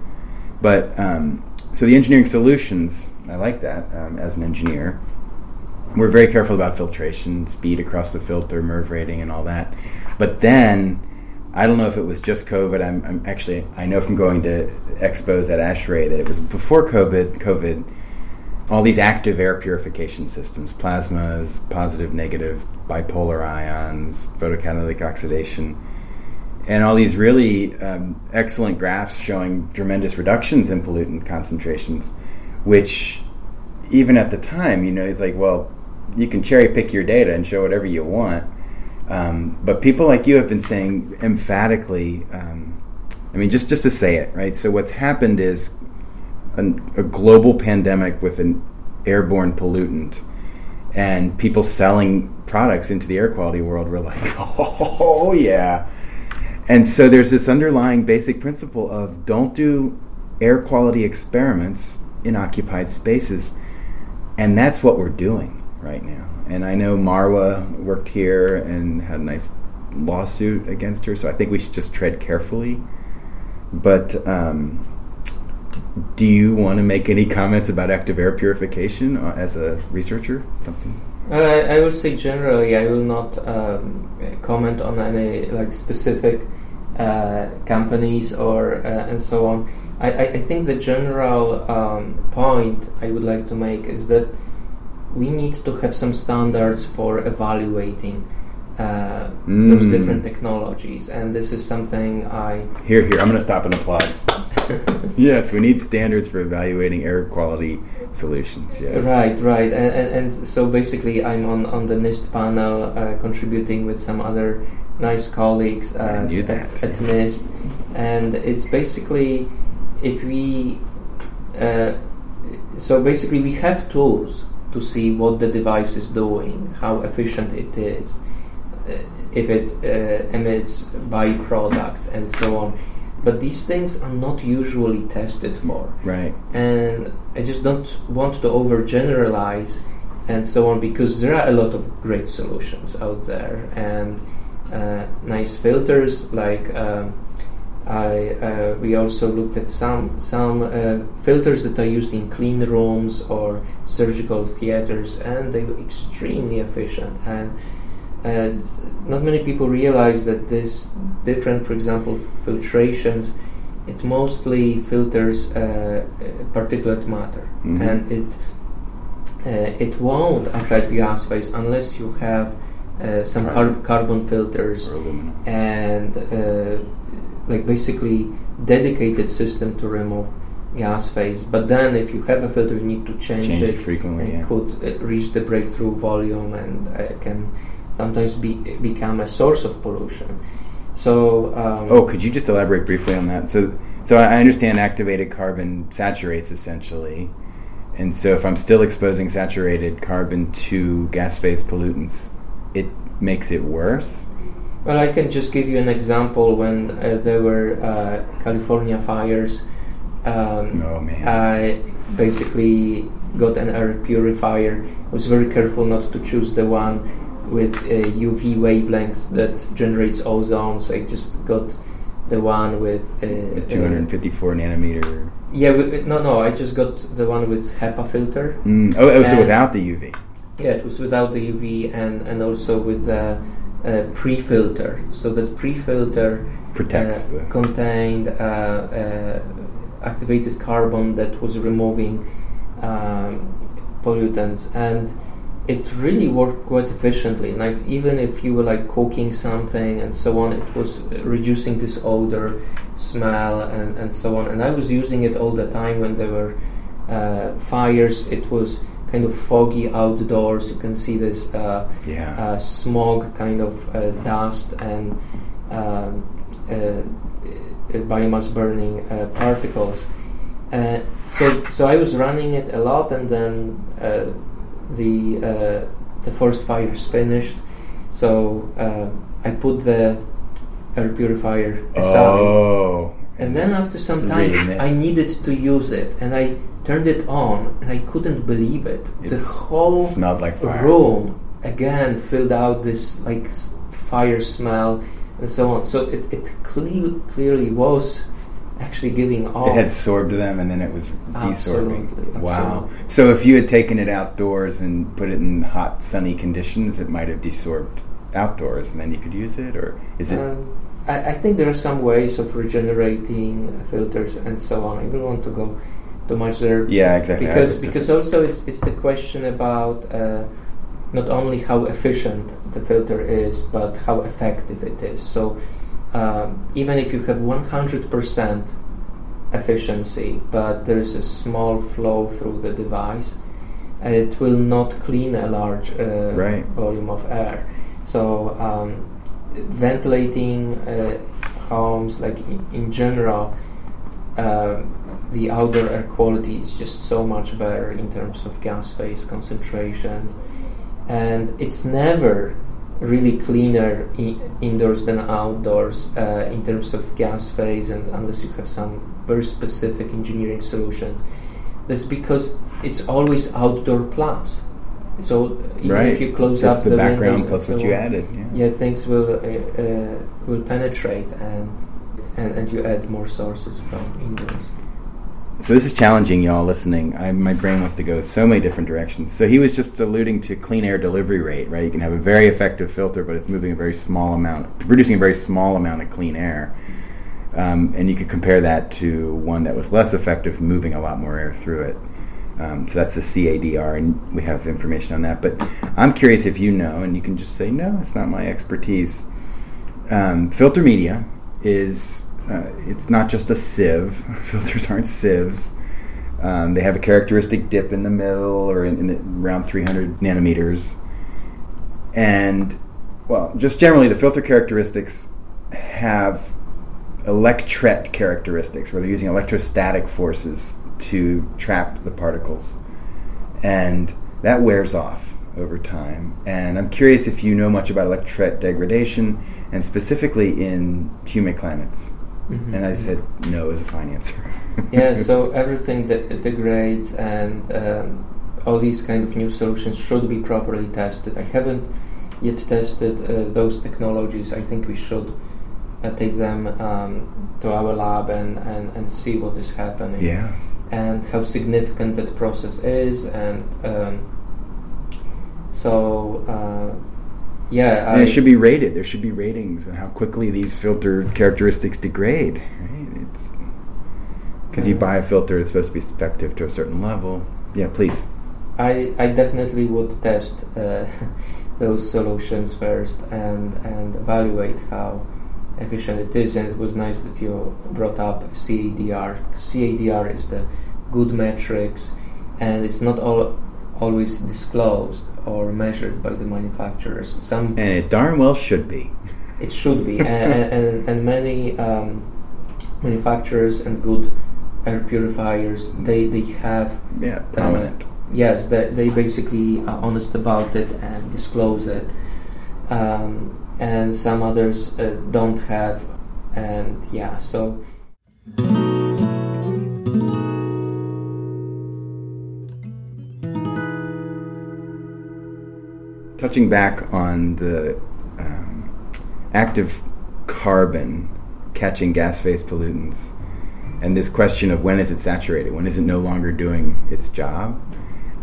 Speaker 7: But um, so the engineering solutions, I like that um, as an engineer. We're very careful about filtration, speed across the filter, MERV rating, and all that. But then, I don't know if it was just COVID. I'm, I'm actually, I know from going to expos at ASHRAE that it was before COVID. COVID, all these active air purification systems, plasmas, positive, negative, bipolar ions, photocatalytic oxidation and all these really um, excellent graphs showing tremendous reductions in pollutant concentrations, which even at the time, you know, it's like, well, you can cherry pick your data and show whatever you want. Um, but people like you have been saying emphatically, um, I mean, just, just to say it, right? So what's happened is an, a global pandemic with an airborne pollutant and people selling products into the air quality world were like, oh, yeah and so there's this underlying basic principle of don't do air quality experiments in occupied spaces. And that's what we're doing right now. And I know Marwa worked here and had a nice lawsuit against her, so I think we should just tread carefully. But um, do you want to make any comments about active air purification uh, as a researcher? Something?
Speaker 8: Uh, I will say generally, I will not um, comment on any like specific uh, companies or uh, and so on. I, I, think the general um, point I would like to make is that we need to have some standards for evaluating uh, mm. those different technologies, and this is something I
Speaker 7: here here. I'm going to stop and applaud. yes, we need standards for evaluating air quality solutions. Yes,
Speaker 8: right, right, and, and, and so basically, I'm on on the NIST panel, uh, contributing with some other nice colleagues at, at, at NIST, and it's basically if we uh, so basically we have tools to see what the device is doing, how efficient it is, uh, if it uh, emits byproducts, and so on. But these things are not usually tested for.
Speaker 7: Right.
Speaker 8: And I just don't want to overgeneralize and so on because there are a lot of great solutions out there and uh, nice filters like um, I, uh, we also looked at some some uh, filters that are used in clean rooms or surgical theaters, and they were extremely efficient. And, and not many people realize that this different, for example, filtrations, it mostly filters uh, particulate matter, mm-hmm. and it uh, it won't affect the gas phase unless you have uh, some car- carbon filters and uh, like basically dedicated system to remove gas phase. But then if you have a filter, you need to change,
Speaker 7: change
Speaker 8: it,
Speaker 7: it, frequently. It
Speaker 8: yeah. could uh, reach the breakthrough volume and uh, can sometimes be become a source of pollution. So, um,
Speaker 7: oh, could you just elaborate briefly on that? So, so I understand activated carbon saturates essentially, and so if I'm still exposing saturated carbon to gas phase pollutants, it makes it worse?
Speaker 8: Well, I can just give you an example when uh, there were uh, California fires. Um,
Speaker 7: oh man!
Speaker 8: I basically got an air purifier. I was very careful not to choose the one with uh, UV wavelengths that generates ozone. So I just got the one with uh,
Speaker 7: the 254 nanometer.
Speaker 8: Yeah, no, no. I just got the one with HEPA filter.
Speaker 7: Mm. Oh, oh so without the UV.
Speaker 8: Yeah, it was without the UV and, and also with the uh, pre-filter. So that pre-filter
Speaker 7: protects
Speaker 8: uh, contained uh, uh, activated carbon that was removing um, pollutants and it really worked quite efficiently. Like even if you were like cooking something and so on, it was reducing this odor, smell, and, and so on. And I was using it all the time when there were uh, fires. It was kind of foggy outdoors. You can see this uh,
Speaker 7: Yeah.
Speaker 8: uh, smog, kind of uh, dust and um, uh, uh, biomass burning uh, particles. Uh, so, so I was running it a lot, and then uh, the uh, the first fires finished. So uh, I put the air purifier aside.
Speaker 7: Oh.
Speaker 8: And then after some
Speaker 7: Really
Speaker 8: time,
Speaker 7: mixed.
Speaker 8: I needed to use it, and I turned it on, and I couldn't believe it. the whole
Speaker 7: smelled like fire.
Speaker 8: room again filled out this like fire smell and so on. So it, it cle- clearly was actually giving off.
Speaker 7: It had sorbed them and then it was desorbing.
Speaker 8: Absolutely,
Speaker 7: Wow.
Speaker 8: absolutely.
Speaker 7: So if you had taken it outdoors and put it in hot, sunny conditions, it might have desorbed outdoors and then you could use it? Or is it.
Speaker 8: Um, I, I think there are some ways of regenerating filters and so on. I don't want to go too much there.
Speaker 7: yeah, exactly.
Speaker 8: Because because also it's, it's the question about uh, not only how efficient the filter is but how effective it is so um, even if you have 100% efficiency but there's a small flow through the device it will not clean a large uh,
Speaker 7: Right.
Speaker 8: volume of air so um, ventilating uh, homes like in, in general um, the outdoor air quality is just so much better in terms of gas phase concentrations and it's never really cleaner I- indoors than outdoors uh, in terms of gas phase and unless you have some very specific engineering solutions that's because it's always outdoor plus so even
Speaker 7: right.
Speaker 8: if you close
Speaker 7: That's
Speaker 8: up
Speaker 7: the,
Speaker 8: the
Speaker 7: background
Speaker 8: windows
Speaker 7: plus
Speaker 8: and
Speaker 7: what you added. Yeah.
Speaker 8: yeah things will uh, uh, will penetrate and, and and you add more sources from indoors
Speaker 7: So this is challenging, y'all listening. I, my brain wants to go so many different directions. So he was just alluding to clean air delivery rate, right? You can have a very effective filter, but it's moving a very small amount, producing a very small amount of clean air. Um, and you could compare that to one that was less effective, moving a lot more air through it. Um, so that's the CADR, and we have information on that. But I'm curious if you know, and you can just say, no, it's not my expertise. Um, filter media is uh, it's not just a sieve. Filters aren't sieves. Um, they have a characteristic dip in the middle or in, in the, around 300 nanometers. And, well, just generally, the filter characteristics have electret characteristics, where they're using electrostatic forces to trap the particles. And that wears off over time. And I'm curious if you know much about electret degradation, and specifically in humid climates.
Speaker 8: Mhm.
Speaker 7: And I said no as a fine answer.
Speaker 8: yeah, so everything that degrades and um, all these kind of new solutions should be properly tested. I haven't yet tested uh, those technologies. I think we should uh, take them um, to our lab and, and, and see what is happening
Speaker 7: yeah.
Speaker 8: and how significant that process is. And um, so, uh, yeah, I,
Speaker 7: it should be rated. There should be ratings on how quickly these filter characteristics degrade. Right? It's because you buy a filter, it's supposed to be effective to a certain level. Yeah, please.
Speaker 8: I, I definitely would test uh, those solutions first and, and evaluate how efficient it is. And it was nice that you brought up CADR. CADR is the good metrics, and it's not all always disclosed or measured by the manufacturers. Some
Speaker 7: And it darn well should be.
Speaker 8: it should be, and, and, and many um, manufacturers and good air purifiers they, they have
Speaker 7: Yeah, prominent.
Speaker 8: yes they, they basically are honest about it and disclose it um, and some others uh, don't have and yeah so
Speaker 7: Touching back on the um, active carbon catching gas phase pollutants and this question of when is it saturated, when is it no longer doing its job.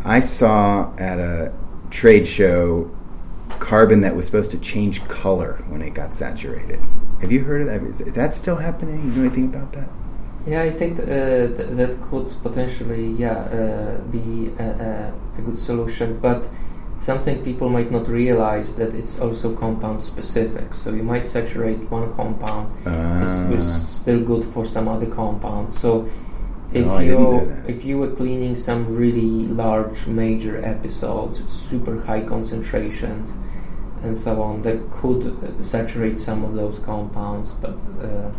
Speaker 7: I saw at a trade show carbon that was supposed to change color when it got saturated. Have you heard of that? Is, is that still happening? You know anything about that?
Speaker 8: yeah I think th- uh, th- that could potentially yeah uh, be a, a, a good solution but something people might not realize that it's also compound specific so you might saturate one compound
Speaker 7: Uh,
Speaker 8: is still good for some other compound. So if
Speaker 7: know
Speaker 8: you if you were cleaning some really large major episodes, super high concentrations, and so on, that could uh, saturate some of those compounds. But uh,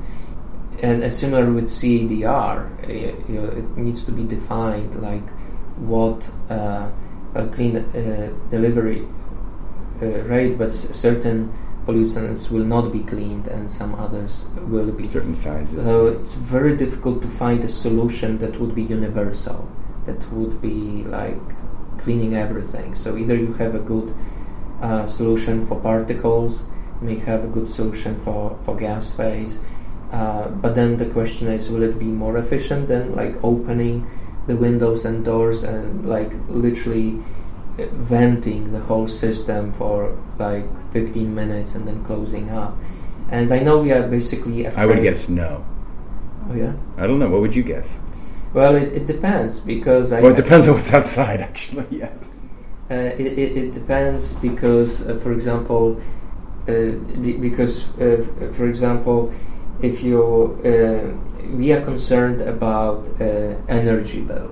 Speaker 8: and uh, similar with CADR, uh, you know, it needs to be defined like what uh, a clean uh, delivery uh, rate, but s- certain pollutants will not be cleaned and some others will be.
Speaker 7: certain sizes.
Speaker 8: So it's very difficult to find a solution that would be universal, that would be like cleaning everything. So either you have a good uh, solution for particles, may have a good solution for, for gas phase, uh, but then the question is, will it be more efficient than like opening the windows and doors and like literally venting the whole system for like 15 minutes and then closing up? And I know we are basically afraid.
Speaker 7: I would guess no.
Speaker 8: Oh yeah.
Speaker 7: I don't know. What would you guess?
Speaker 8: Well, it, it depends because I.
Speaker 7: Well, it depends on what's outside, actually. Yes.
Speaker 8: Uh, it, it, it depends because, uh, for example, uh, be- because, uh, for example, if you uh, we are concerned about uh, energy bill,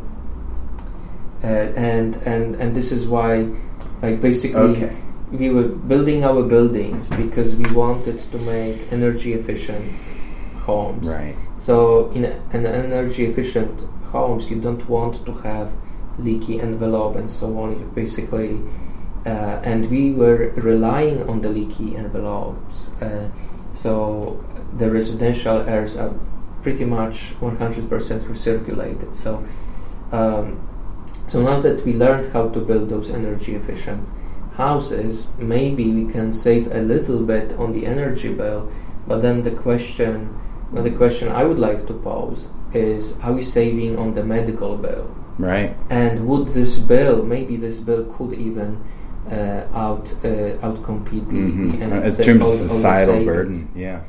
Speaker 8: uh, and and and this is why, like basically,
Speaker 7: Okay.
Speaker 8: we were building our buildings because we wanted to make energy efficient homes.
Speaker 7: Right.
Speaker 8: So in a- an energy efficient homes, you don't want to have leaky envelope and so on. You basically, uh, and we were relying on the leaky envelopes. Uh, so the residential airs are pretty much 100% recirculated. So, um, so now that we learned how to build those energy efficient houses, maybe we can save a little bit on the energy bill. But then the question, now the question I would like to pose is: Are we saving on the medical bill?
Speaker 7: Right.
Speaker 8: And would this bill, maybe this bill could even out uh, outcompete the,
Speaker 7: Mhm.
Speaker 8: the,
Speaker 7: Uh, As terms of societal burden. Yeah.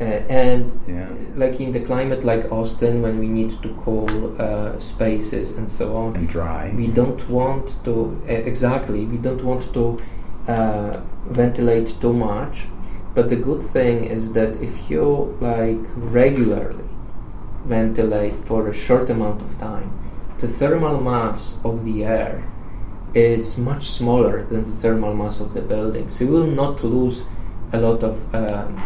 Speaker 8: Uh, and
Speaker 7: Yeah.
Speaker 8: like in the climate like Austin, when we need to cool uh, spaces and so on,
Speaker 7: And dry.
Speaker 8: we don't want to uh, exactly. We don't want to uh, ventilate too much. But the good thing is that if you like regularly ventilate for a short amount of time, the thermal mass of the air is much smaller than the thermal mass of the building. So you will not lose a lot of um,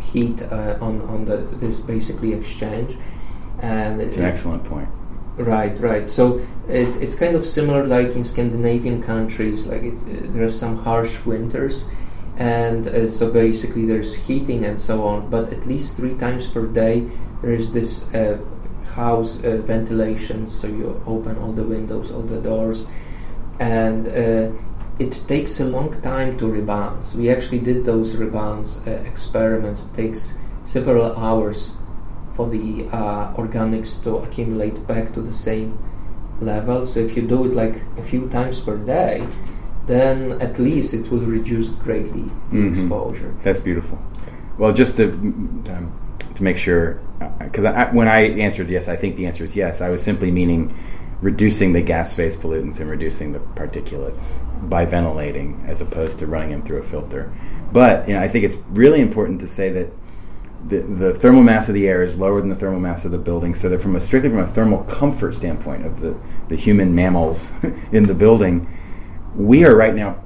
Speaker 8: heat uh, on on the, this basically exchange. And
Speaker 7: It's
Speaker 8: it
Speaker 7: an excellent point.
Speaker 8: Right, right. So it's it's kind of similar like in Scandinavian countries. Like it's, uh, there are some harsh winters, and uh, so basically there's heating and so on. But at least three times per day there is this uh, house uh, ventilation. So you open all the windows, all the doors, and uh, it takes a long time to rebound. We actually did those rebounds uh, experiments. It takes several hours for the uh, organics to accumulate back to the same level. So if you do it like a few times per day, then at least it will reduce greatly the
Speaker 7: Mhm.
Speaker 8: exposure.
Speaker 7: That's beautiful. Well, just to um, to make sure, because I, when I answered yes, I think the answer is yes. I was simply meaning reducing the gas phase pollutants and reducing the particulates by ventilating, as opposed to running them through a filter. But you know, I think it's really important to say that the, the thermal mass of the air is lower than the thermal mass of the building, so that from a strictly from a thermal comfort standpoint of the, the human mammals in the building, we are right now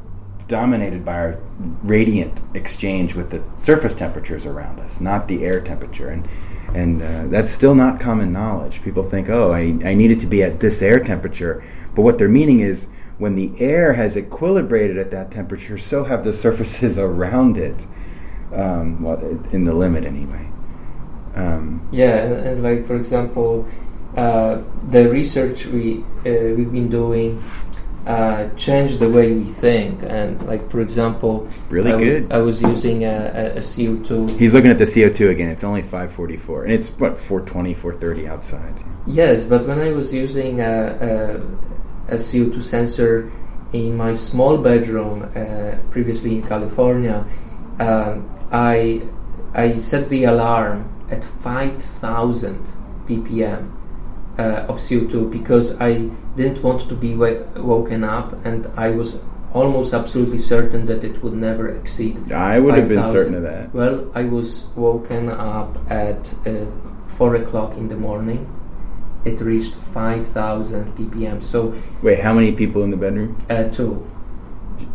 Speaker 7: dominated by our radiant exchange with the surface temperatures around us, not the air temperature. And and uh, that's still not common knowledge. People think, oh, I, I need it to be at this air temperature. But what they're meaning is when the air has equilibrated at that temperature, so have the surfaces around it, um, well, in the limit anyway. Um,
Speaker 8: Yeah, and, and like for example, uh, the research we uh, we've been doing uh, changed the way we think. And like for example,
Speaker 7: it's really
Speaker 8: I w-
Speaker 7: good.
Speaker 8: I was using a, a, a CO two.
Speaker 7: He's looking at the CO2 again. It's only 544. And it's, what, 420, 430 outside.
Speaker 8: Yes, but when I was using a, a, a CO2 sensor in my small bedroom uh, previously in California, um, I I set the alarm at 5,000 ppm uh, of CO2 because I didn't want to be wa- woken up, and I was almost absolutely certain that it would never exceed.
Speaker 7: I would have been
Speaker 8: 5,000.
Speaker 7: certain of that.
Speaker 8: Well, I was woken up at uh, four o'clock in the morning, it reached 5,000 ppm. So
Speaker 7: Wait, how many people in the bedroom?
Speaker 8: uh, two.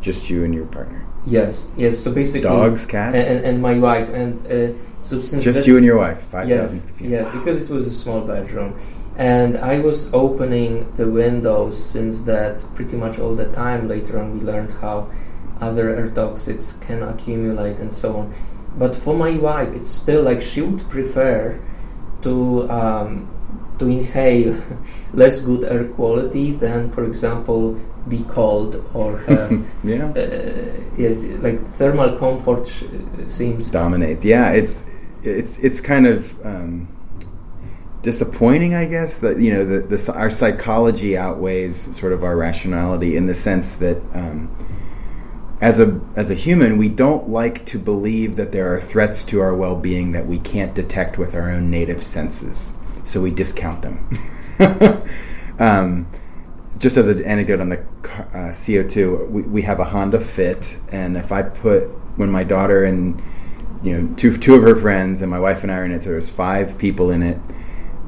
Speaker 7: Just you and your partner.
Speaker 8: Yes, yes. So basically,
Speaker 7: Dogs, cats.
Speaker 8: and, and, my wife, and uh, so since
Speaker 7: Just you and your wife. Five thousand.
Speaker 8: Yes, yes, because it was a small bedroom, and I was opening the windows since that pretty much all the time. Later on, we learned how other air toxics can accumulate and so on. But for my wife, it's still like she would prefer to um, to inhale less good air quality than, for example, be cold or have.
Speaker 7: Yeah.
Speaker 8: Uh, yes, like thermal comfort sh- seems
Speaker 7: Dominates. Yeah, it's it's it's kind of um, disappointing, I guess. That you know the, the our psychology outweighs sort of our rationality in the sense that. Um, as a as a human, we don't like to believe that there are threats to our well-being that we can't detect with our own native senses, so we discount them. um, just as an anecdote on the uh, CO2, we, we have a Honda Fit, and if I put when my daughter and you know two two of her friends and my wife and I are in it, so there's five people in it,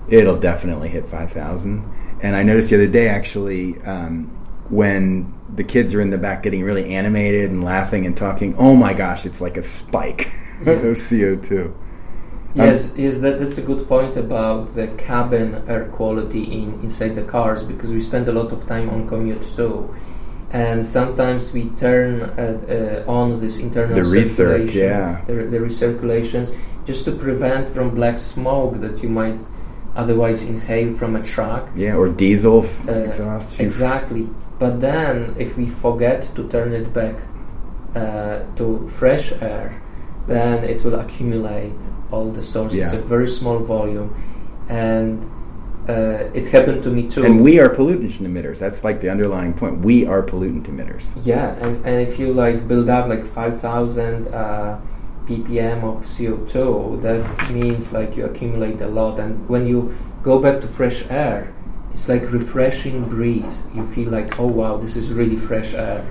Speaker 7: it'll definitely hit five thousand. And I noticed the other day actually um, when the kids are in the back getting really animated and laughing and talking. Oh my gosh, it's like a spike of CO two.
Speaker 8: Yes, yes, that, that's a good point about the cabin air quality in inside the cars because we spend a lot of time on commute too, and sometimes we turn uh, uh, on this internal
Speaker 7: The recirc, yeah.
Speaker 8: the, the recirculations, just to prevent from black smoke that you might otherwise inhale from a truck.
Speaker 7: Yeah, or diesel f-
Speaker 8: Uh,
Speaker 7: exhaust.
Speaker 8: Exactly. But then, if we forget to turn it back uh, to fresh air, then it will accumulate all the sources. It's a very small volume, and uh, it happened to me too.
Speaker 7: And we are pollutant emitters. That's like the underlying point. We are pollutant emitters.
Speaker 8: Yeah, and, and if you like build up like 5,000 uh, ppm of CO2, that means like you accumulate a lot. And when you go back to fresh air, it's like refreshing breeze. You feel like, oh wow, this is really fresh air.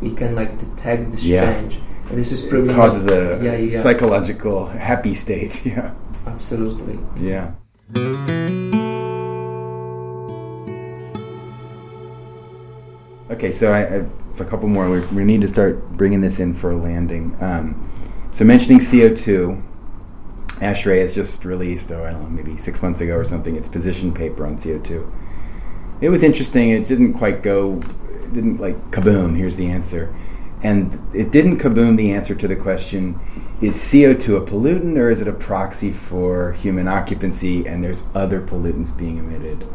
Speaker 8: We can like detect this
Speaker 7: Yeah.
Speaker 8: change. And this is probably
Speaker 7: It causes a
Speaker 8: yeah, yeah,
Speaker 7: psychological happy state. Yeah.
Speaker 8: absolutely.
Speaker 7: Yeah. Okay, so I, I have a couple more. We, we need to start bringing this in for a landing. Um, so mentioning CO2, ASHRAE has just released, oh, I don't know, maybe six months ago or something, its position paper on CO2. It was interesting. It didn't quite go, it didn't like kaboom, here's the answer. And it didn't kaboom the answer to the question is CO2 a pollutant or is it a proxy for human occupancy and there's other pollutants being emitted?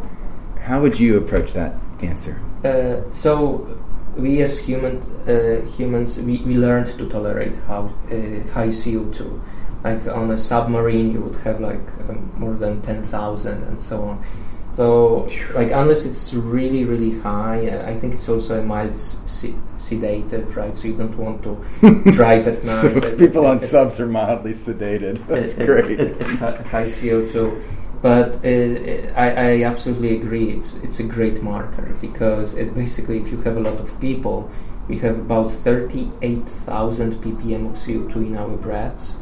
Speaker 7: How would you approach that answer?
Speaker 8: Uh, so we as human uh, humans we, we learned to tolerate how uh, high CO2. Like on a submarine, you would have like um, more than ten thousand and so on. So like unless it's really really high, uh, I think it's also a mild se- sedative, right? So you don't want to drive at night.
Speaker 7: So people on subs are mildly sedated. That's great.
Speaker 8: at- at hi- high CO2. But uh, I, I absolutely agree. It's it's a great marker because it basically, if you have a lot of people, we have about thirty-eight thousand ppm of CO2 in our breaths.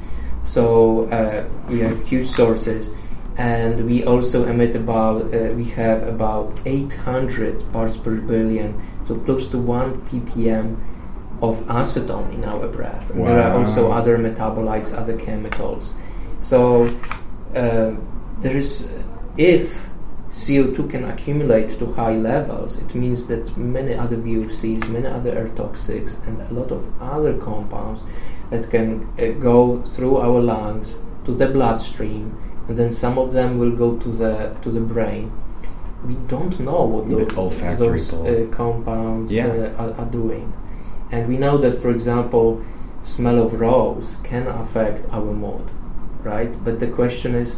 Speaker 8: So uh, we have huge sources, and we also emit about uh, we have about eight hundred parts per billion, so close to one ppm of acetone in our breath. And There are also other metabolites, other chemicals. So uh, there is, if CO2 can accumulate to high levels, it means that many other VOCs, many other air toxics, and a lot of other compounds that can uh, go through our lungs to the bloodstream, and then some of them will go to the to the brain. We don't know what
Speaker 7: The
Speaker 8: those uh, compounds
Speaker 7: Yeah.
Speaker 8: uh, are, are doing, and we know that, for example, smell of rose can affect our mood, right? But the question is,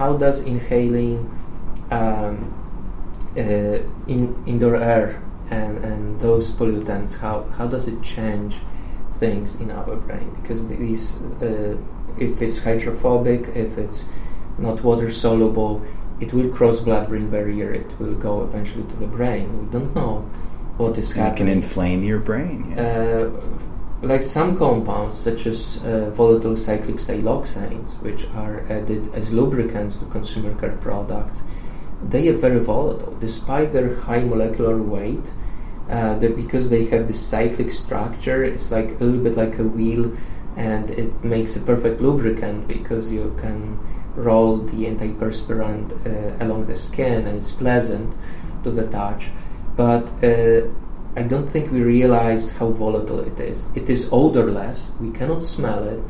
Speaker 8: how does inhaling um, uh, in indoor air and, and those pollutants how, how does it change things in our brain because these uh, if it's hydrophobic if it's not water soluble it will cross blood-brain barrier it will go eventually to the brain we don't know what is
Speaker 7: And it can inflame your brain. Yeah.
Speaker 8: uh, like some compounds, such as uh, volatile cyclic siloxanes, which are added as lubricants to consumer care products, they are very volatile, despite their high molecular weight. Uh, because they have this cyclic structure, it's like a little bit like a wheel, and it makes a perfect lubricant because you can roll the antiperspirant uh, along the skin, and it's pleasant to the touch. But uh, I don't think we realized how volatile it is. It is odorless. We cannot smell it,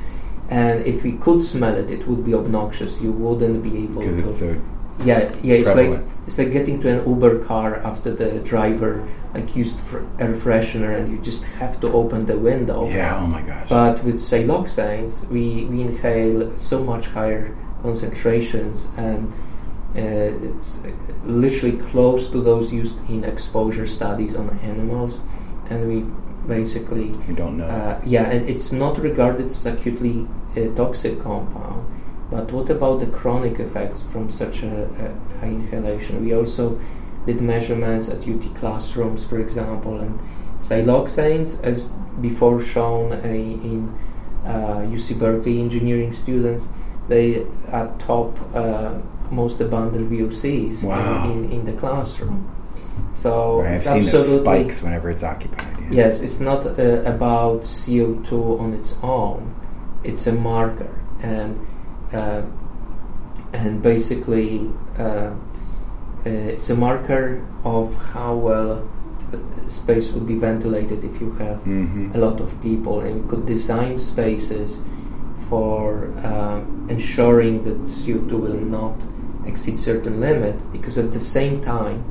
Speaker 8: and if we could smell it, it would be obnoxious. You wouldn't be able to.
Speaker 7: it's so
Speaker 8: yeah, yeah. It's
Speaker 7: prevalent.
Speaker 8: like it's like getting to an Uber car after the driver like used fr- air freshener, and you just have to open the window.
Speaker 7: yeah. Oh my gosh.
Speaker 8: But with siloxanes, we, we inhale so much higher concentrations, and uh, it's literally close to those used in exposure studies on animals, and we basically
Speaker 7: you don't know.
Speaker 8: uh, yeah, it's not regarded as acutely uh, toxic compound. But what about the chronic effects from such a, a high inhalation? We also did measurements at UT classrooms, for example, and siloxanes, as before shown uh, in uh, UC Berkeley engineering students, they are top uh, most abundant VOCs
Speaker 7: Wow.
Speaker 8: in, in, in the classroom. So
Speaker 7: Right, I've
Speaker 8: it's
Speaker 7: seen those spikes whenever it's occupied. Yeah.
Speaker 8: Yes, it's not uh, about CO2 on its own. It's a marker, and uh, and basically uh, uh, it's a marker of how well uh, space would be ventilated if you have
Speaker 7: hmm
Speaker 8: a lot of people, and you could design spaces for uh, ensuring that CO2 will not exceed certain limit, because at the same time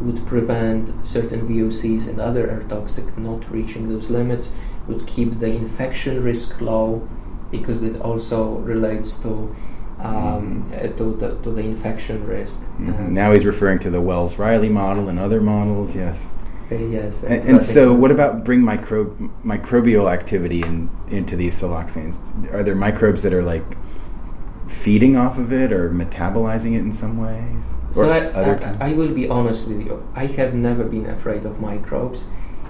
Speaker 8: would prevent certain VOCs and other air toxic not reaching those limits, would keep the infection risk low, because it also relates to um, uh, to, the, to the infection risk.
Speaker 7: Mhm.
Speaker 8: Um,
Speaker 7: Now he's referring to the Wells Riley model and other models. Yes.
Speaker 8: uh, yes,
Speaker 7: And,
Speaker 8: I
Speaker 7: and so, what about bring micro- microbial activity in, into these siloxanes? Are there microbes that are like feeding off of it or metabolizing it in some ways?
Speaker 8: So I? I, I will be honest with you. I have never been afraid of microbes.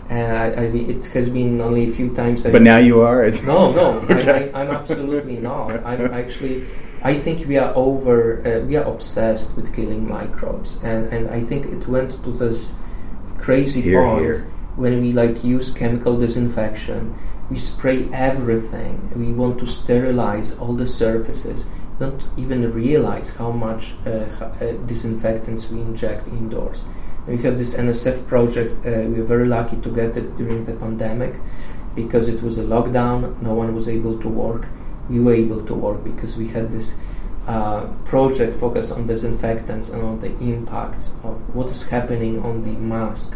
Speaker 8: I, I, it has been only a few times. I
Speaker 7: but now you are.
Speaker 8: No, no,
Speaker 7: Okay.
Speaker 8: I, I'm absolutely not. I'm actually. I think we are over. Uh, we are obsessed with killing microbes, and and I think it went to this crazy
Speaker 7: Here,
Speaker 8: point
Speaker 7: here.
Speaker 8: when we like use chemical disinfection. We spray everything. We want to sterilize all the surfaces. Not even realize how much uh, uh, disinfectants we inject indoors. We have this NSF project. Uh, we are very lucky to get it during the pandemic because it was a lockdown. No one was able to work. We were able to work because we had this uh, project focused on disinfectants and on the impacts of what is happening on the mask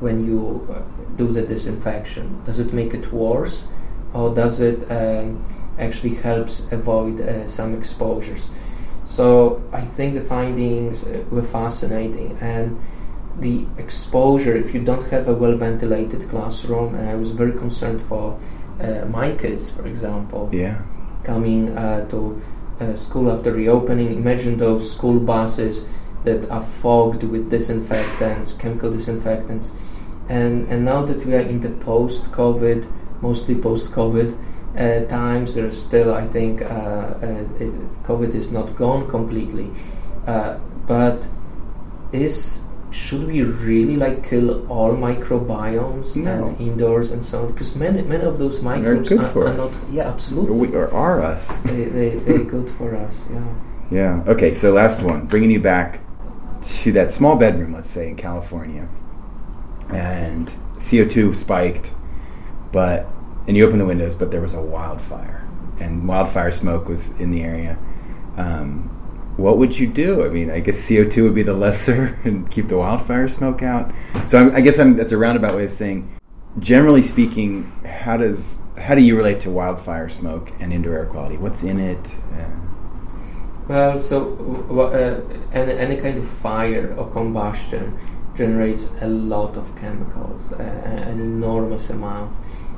Speaker 8: when you uh, do the disinfection. Does it make it worse, or does it um, actually helps avoid uh, some exposures? So I think the findings uh, were fascinating and the exposure if you don't have a well ventilated classroom and I was very concerned for uh, my kids for example
Speaker 7: yeah.
Speaker 8: coming uh, to uh, school after reopening imagine those school buses that are fogged with disinfectants chemical disinfectants and and now that we are in the post covid mostly post covid uh, times there's still I think uh, uh, it, covid is not gone completely uh, but is should we really like kill all microbiomes
Speaker 7: No.
Speaker 8: and indoors and so on? Because many many of those microbes
Speaker 7: good
Speaker 8: are,
Speaker 7: for
Speaker 8: are
Speaker 7: us.
Speaker 8: not. Yeah, absolutely.
Speaker 7: We, or are us?
Speaker 8: they they they're good for us. Yeah.
Speaker 7: Yeah. Okay. So last one, bringing you back to that small bedroom, let's say in California, and CO two spiked, but and you open the windows, but there was a wildfire, and wildfire smoke was in the area. Um, what would you do? I mean, I guess CO two would be the lesser and keep the wildfire smoke out. So I'm, I guess I'm, that's a roundabout way of saying, generally speaking, how does how do you relate to wildfire smoke and indoor air quality? What's in it? Uh,
Speaker 8: Well, so uh, any any kind of fire or combustion generates a lot of chemicals, uh, an enormous amount,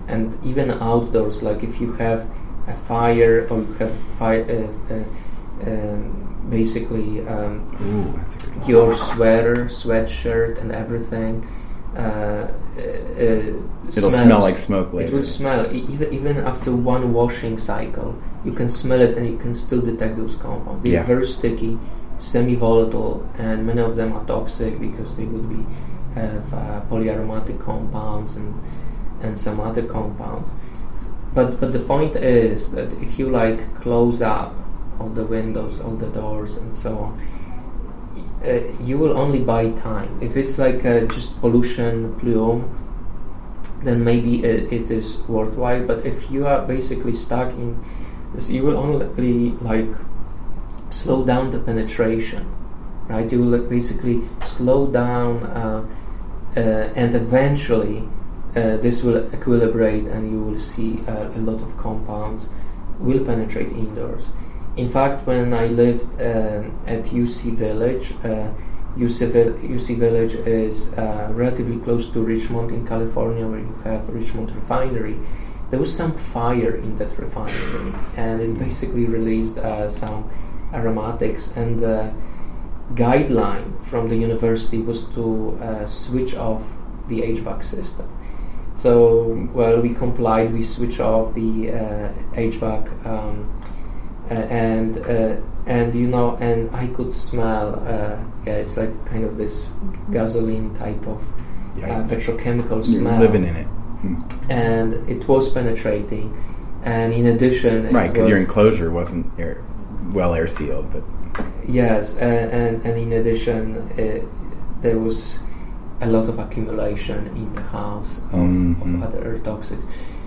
Speaker 8: and even outdoors, like if you have a fire or you have fire, uh, uh, um, basically. Um,
Speaker 7: ooh, that's a good one.
Speaker 8: your sweater, sweatshirt, and everything. Uh, uh,
Speaker 7: It'll
Speaker 8: smells.
Speaker 7: smell like smoke
Speaker 8: It
Speaker 7: later.
Speaker 8: will smell E- even even after one washing cycle. You can smell it, and you can still detect those compounds. They're
Speaker 7: Yeah.
Speaker 8: very sticky, semi-volatile, and many of them are toxic because they would be have uh, polyaromatic compounds and and some other compounds. But but the point is that if you like close up all the windows, all the doors, and so on, uh, you will only buy time. If it's like uh, just pollution plume, then maybe it, it is worthwhile. But if you are basically stuck in, this, you will only like slow down the penetration, right? You will like, basically slow down, uh, uh, and eventually uh, this will equilibrate, and you will see uh, a lot of compounds will penetrate indoors. In fact, when I lived um, at UC Village, uh, UC, Vil- UC Village is uh, relatively close to Richmond in California, where you have Richmond Refinery. There was some fire in that refinery, and it basically released uh, some aromatics. And the guideline from the university was to uh, switch off the HVAC system. So, well, we complied. We switched off the uh, HVAC. Um, uh, and uh, and you know and I could smell uh, yeah it's like kind of this gasoline type of uh, petrochemical smell
Speaker 7: living in it. Hmm.
Speaker 8: and it was penetrating and in addition
Speaker 7: Right, because your enclosure wasn't air, well air sealed, but
Speaker 8: Yes, and, and, and in addition, uh, there was a lot of accumulation in the house of,
Speaker 7: Mhm.
Speaker 8: of other toxics.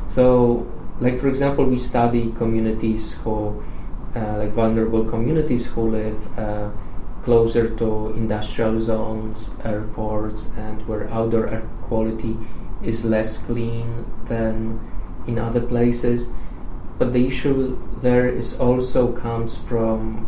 Speaker 8: So, like for example, we study communities who, uh, like vulnerable communities who live uh, closer to industrial zones, airports, and where outdoor air quality is less clean than in other places. But the issue there is also comes from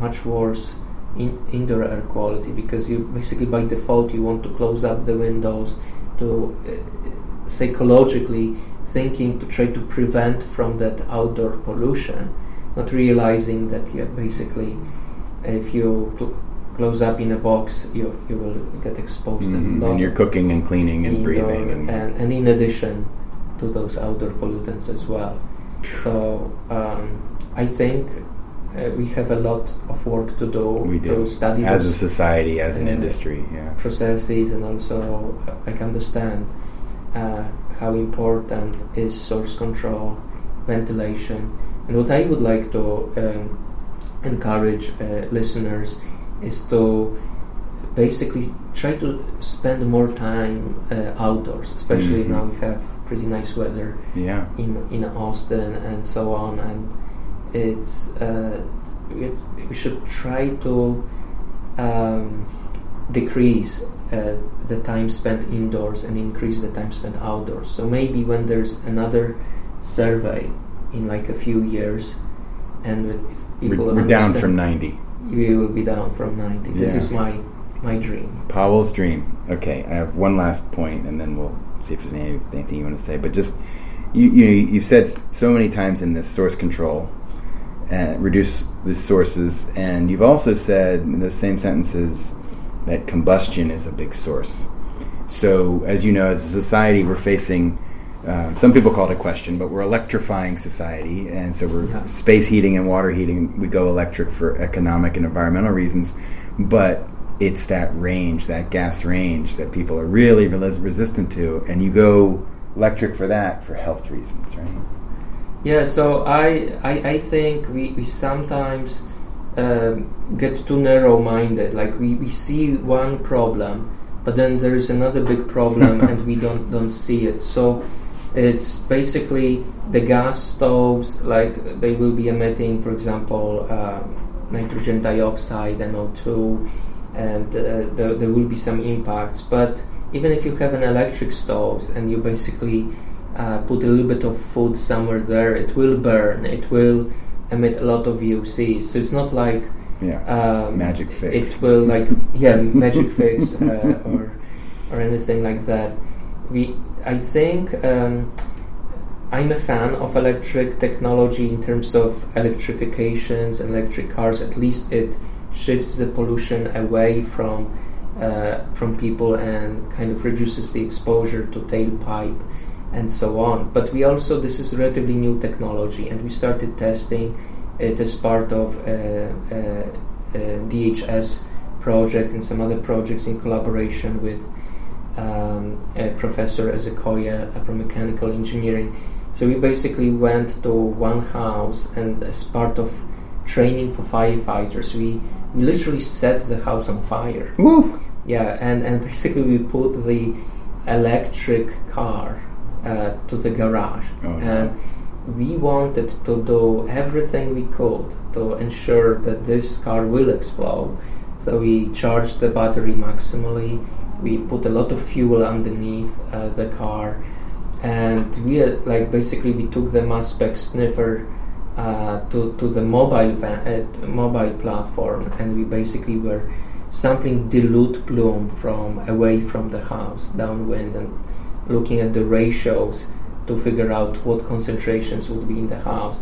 Speaker 8: much worse in indoor air quality because you basically by default you want to close up the windows to uh, psychologically thinking to try to prevent from that outdoor pollution not realizing that you're basically if you cl- close up in a box you you will get exposed
Speaker 7: Mhm. and you're cooking and cleaning and breathing and,
Speaker 8: and, and in addition to those outdoor pollutants as well. So um, I think uh, we have a lot of work to do
Speaker 7: we
Speaker 8: to
Speaker 7: do
Speaker 8: study
Speaker 7: as a society, as an
Speaker 8: uh,
Speaker 7: industry. Yeah.
Speaker 8: processes and also uh, like understand uh, how important is source control, ventilation, and what I would like to um, encourage uh, listeners is to basically try to spend more time uh, outdoors, especially
Speaker 7: Mhm.
Speaker 8: now we have pretty nice weather
Speaker 7: Yeah.
Speaker 8: in in Austin and so on, and it's uh, we, we should try to um, decrease uh, the time spent indoors and increase the time spent outdoors. So maybe when there's another survey in like a few years, and with, if
Speaker 7: We're,
Speaker 8: people
Speaker 7: we're down from 90.
Speaker 8: we will be down from 90. This is my my dream.
Speaker 7: Pawel's dream. Okay, I have one last point, and then we'll see if there's any, anything you want to say. But just you, you you've said so many times in this source control, uh, reduce the sources, and you've also said in those same sentences that combustion is a big source. So, as you know, as a society, we're facing. Um, some people call it a question, but we're electrifying society, and so we're
Speaker 8: Yeah.
Speaker 7: space heating and water heating. We go electric for economic and environmental reasons, but it's that range, that gas range, that people are really res- resistant to, and you go electric for that for health reasons, right?
Speaker 8: Yeah, so I I, I think we, we sometimes um, get too narrow-minded. Like we, we see one problem, but then there is another big problem, and we don't don't see it. So it's basically the gas stoves. Like they will be emitting, for example, um, nitrogen dioxide, NO2, and uh, there, there will be some impacts. But even if you have an electric stoves and you basically uh, put a little bit of food somewhere there, it will burn. It will emit a lot of VOCs. So it's not like
Speaker 7: Yeah,
Speaker 8: um,
Speaker 7: magic fix.
Speaker 8: It will like yeah, magic fix uh, or or anything like that. We I think um, I'm a fan of electric technology in terms of electrifications, electric cars. At least it shifts the pollution away from uh, from people and kind of reduces the exposure to tailpipe and so on. But we also this is relatively new technology, and we started testing it as part of a, a, DHS project and some other projects in collaboration with um, Professor Ezekoye from mechanical engineering. So we basically went to one house, and as part of training for firefighters, we, we literally set the house on fire.
Speaker 7: Woo!
Speaker 8: Yeah, and, and basically we put the electric car uh, to the garage.
Speaker 7: Oh,
Speaker 8: and we wanted to do everything we could to ensure that this car will explode. So we charged the battery maximally. We put a lot of fuel underneath uh, the car, and we uh, like basically we took the mass spec sniffer uh, to to the mobile van, uh, mobile platform, and we basically were sampling dilute plume from away from the house downwind and looking at the ratios to figure out what concentrations would be in the house.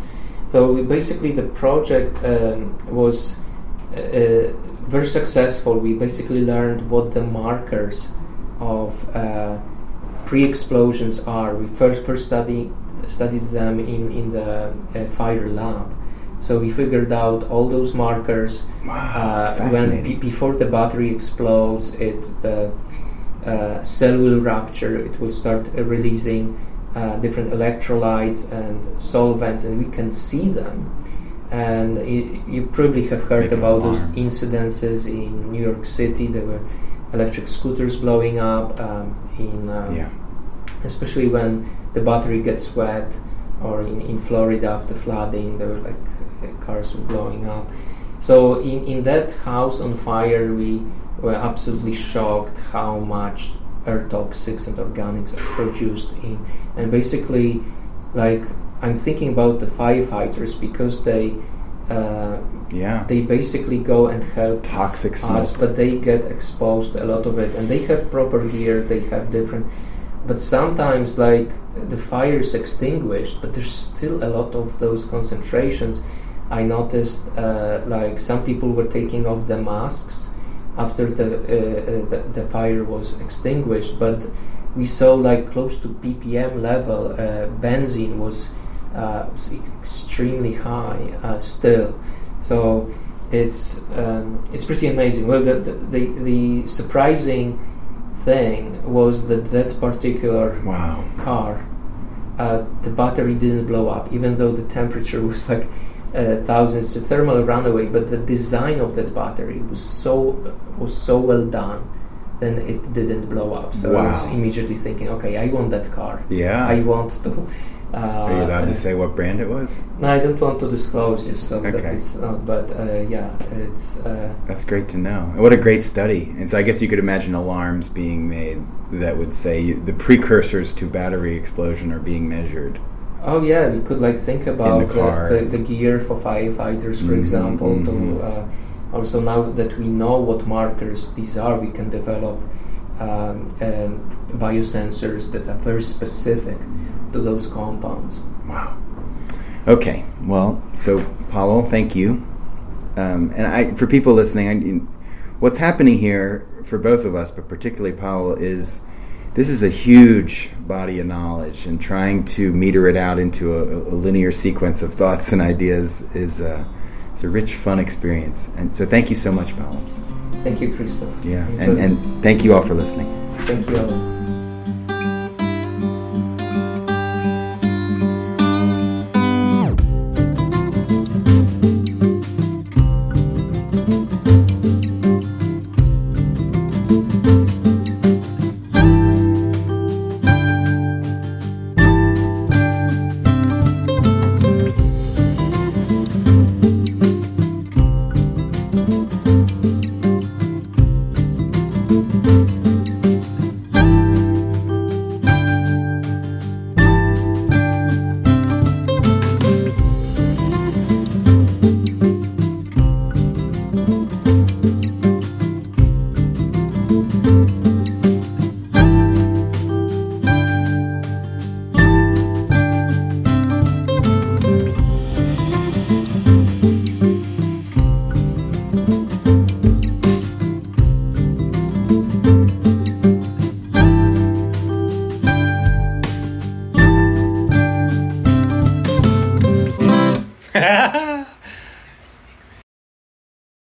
Speaker 8: So basically the project um, was uh, very successful. We basically learned what the markers of uh, pre-explosions are. We first first study, studied them in in the uh, fire lab. So we figured out all those markers.
Speaker 7: Wow,
Speaker 8: uh, when b- before the battery explodes, it the uh, cell will rupture. It will start uh, releasing uh, different electrolytes and solvents, and we can see them. And y- you probably have heard
Speaker 7: Make
Speaker 8: about those incidences in New York City. There were electric scooters blowing up um, in, um,
Speaker 7: Yeah.
Speaker 8: especially when the battery gets wet, or in, in Florida after flooding, there were like uh, cars were blowing up. So in, in that house on fire, we were absolutely shocked how much air toxics and organics are produced in, and basically, like I'm thinking about the firefighters because they. Uh,
Speaker 7: Yeah.
Speaker 8: they basically go and help
Speaker 7: Toxic
Speaker 8: us, but they get exposed a lot of it, and they have proper gear. They have different, but sometimes like the fire is extinguished, but there's still a lot of those concentrations. I noticed uh, like some people were taking off the masks after the, uh, uh, the the fire was extinguished, but we saw like close to ppm level. Uh, benzene was uh, extremely high uh, still. So it's um, it's pretty amazing. Well, the, the the the surprising thing was that that particular
Speaker 7: Wow.
Speaker 8: car, uh, the battery didn't blow up, even though the temperature was like uh, thousands, the thermal runaway. But the design of that battery was so was so well done, then it didn't blow up. So I was immediately thinking, okay, I want that car.
Speaker 7: Yeah.
Speaker 8: I want to. Uh,
Speaker 7: Are you allowed
Speaker 8: uh,
Speaker 7: to say what brand it was?
Speaker 8: no, I don't want to disclose just so that
Speaker 7: Okay.
Speaker 8: it's not. But uh, yeah, it's uh,
Speaker 7: That's great to know. What a great study. And so I guess you could imagine alarms being made that would say the precursors to battery explosion are being measured.
Speaker 8: Oh yeah, we could like think about
Speaker 7: the car.
Speaker 8: the, the, gear for firefighters, for
Speaker 7: Mhm,
Speaker 8: example.
Speaker 7: mhm.
Speaker 8: To uh, also now that we know what markers these are, we can develop um, um, biosensors that are very specific to those compounds.
Speaker 7: Wow. Okay. Well, so Paulo, thank you. Um, and I, for people listening, I, you- what's happening here for both of us, but particularly Pawel, is this is a huge body of knowledge, and trying to meter it out into a, a linear sequence of thoughts and ideas is a, it's a rich, fun experience. And so, thank you so much, Pawel.
Speaker 8: Thank you, Kristof.
Speaker 7: Yeah, and, and thank you all for listening.
Speaker 8: thank you. Alan.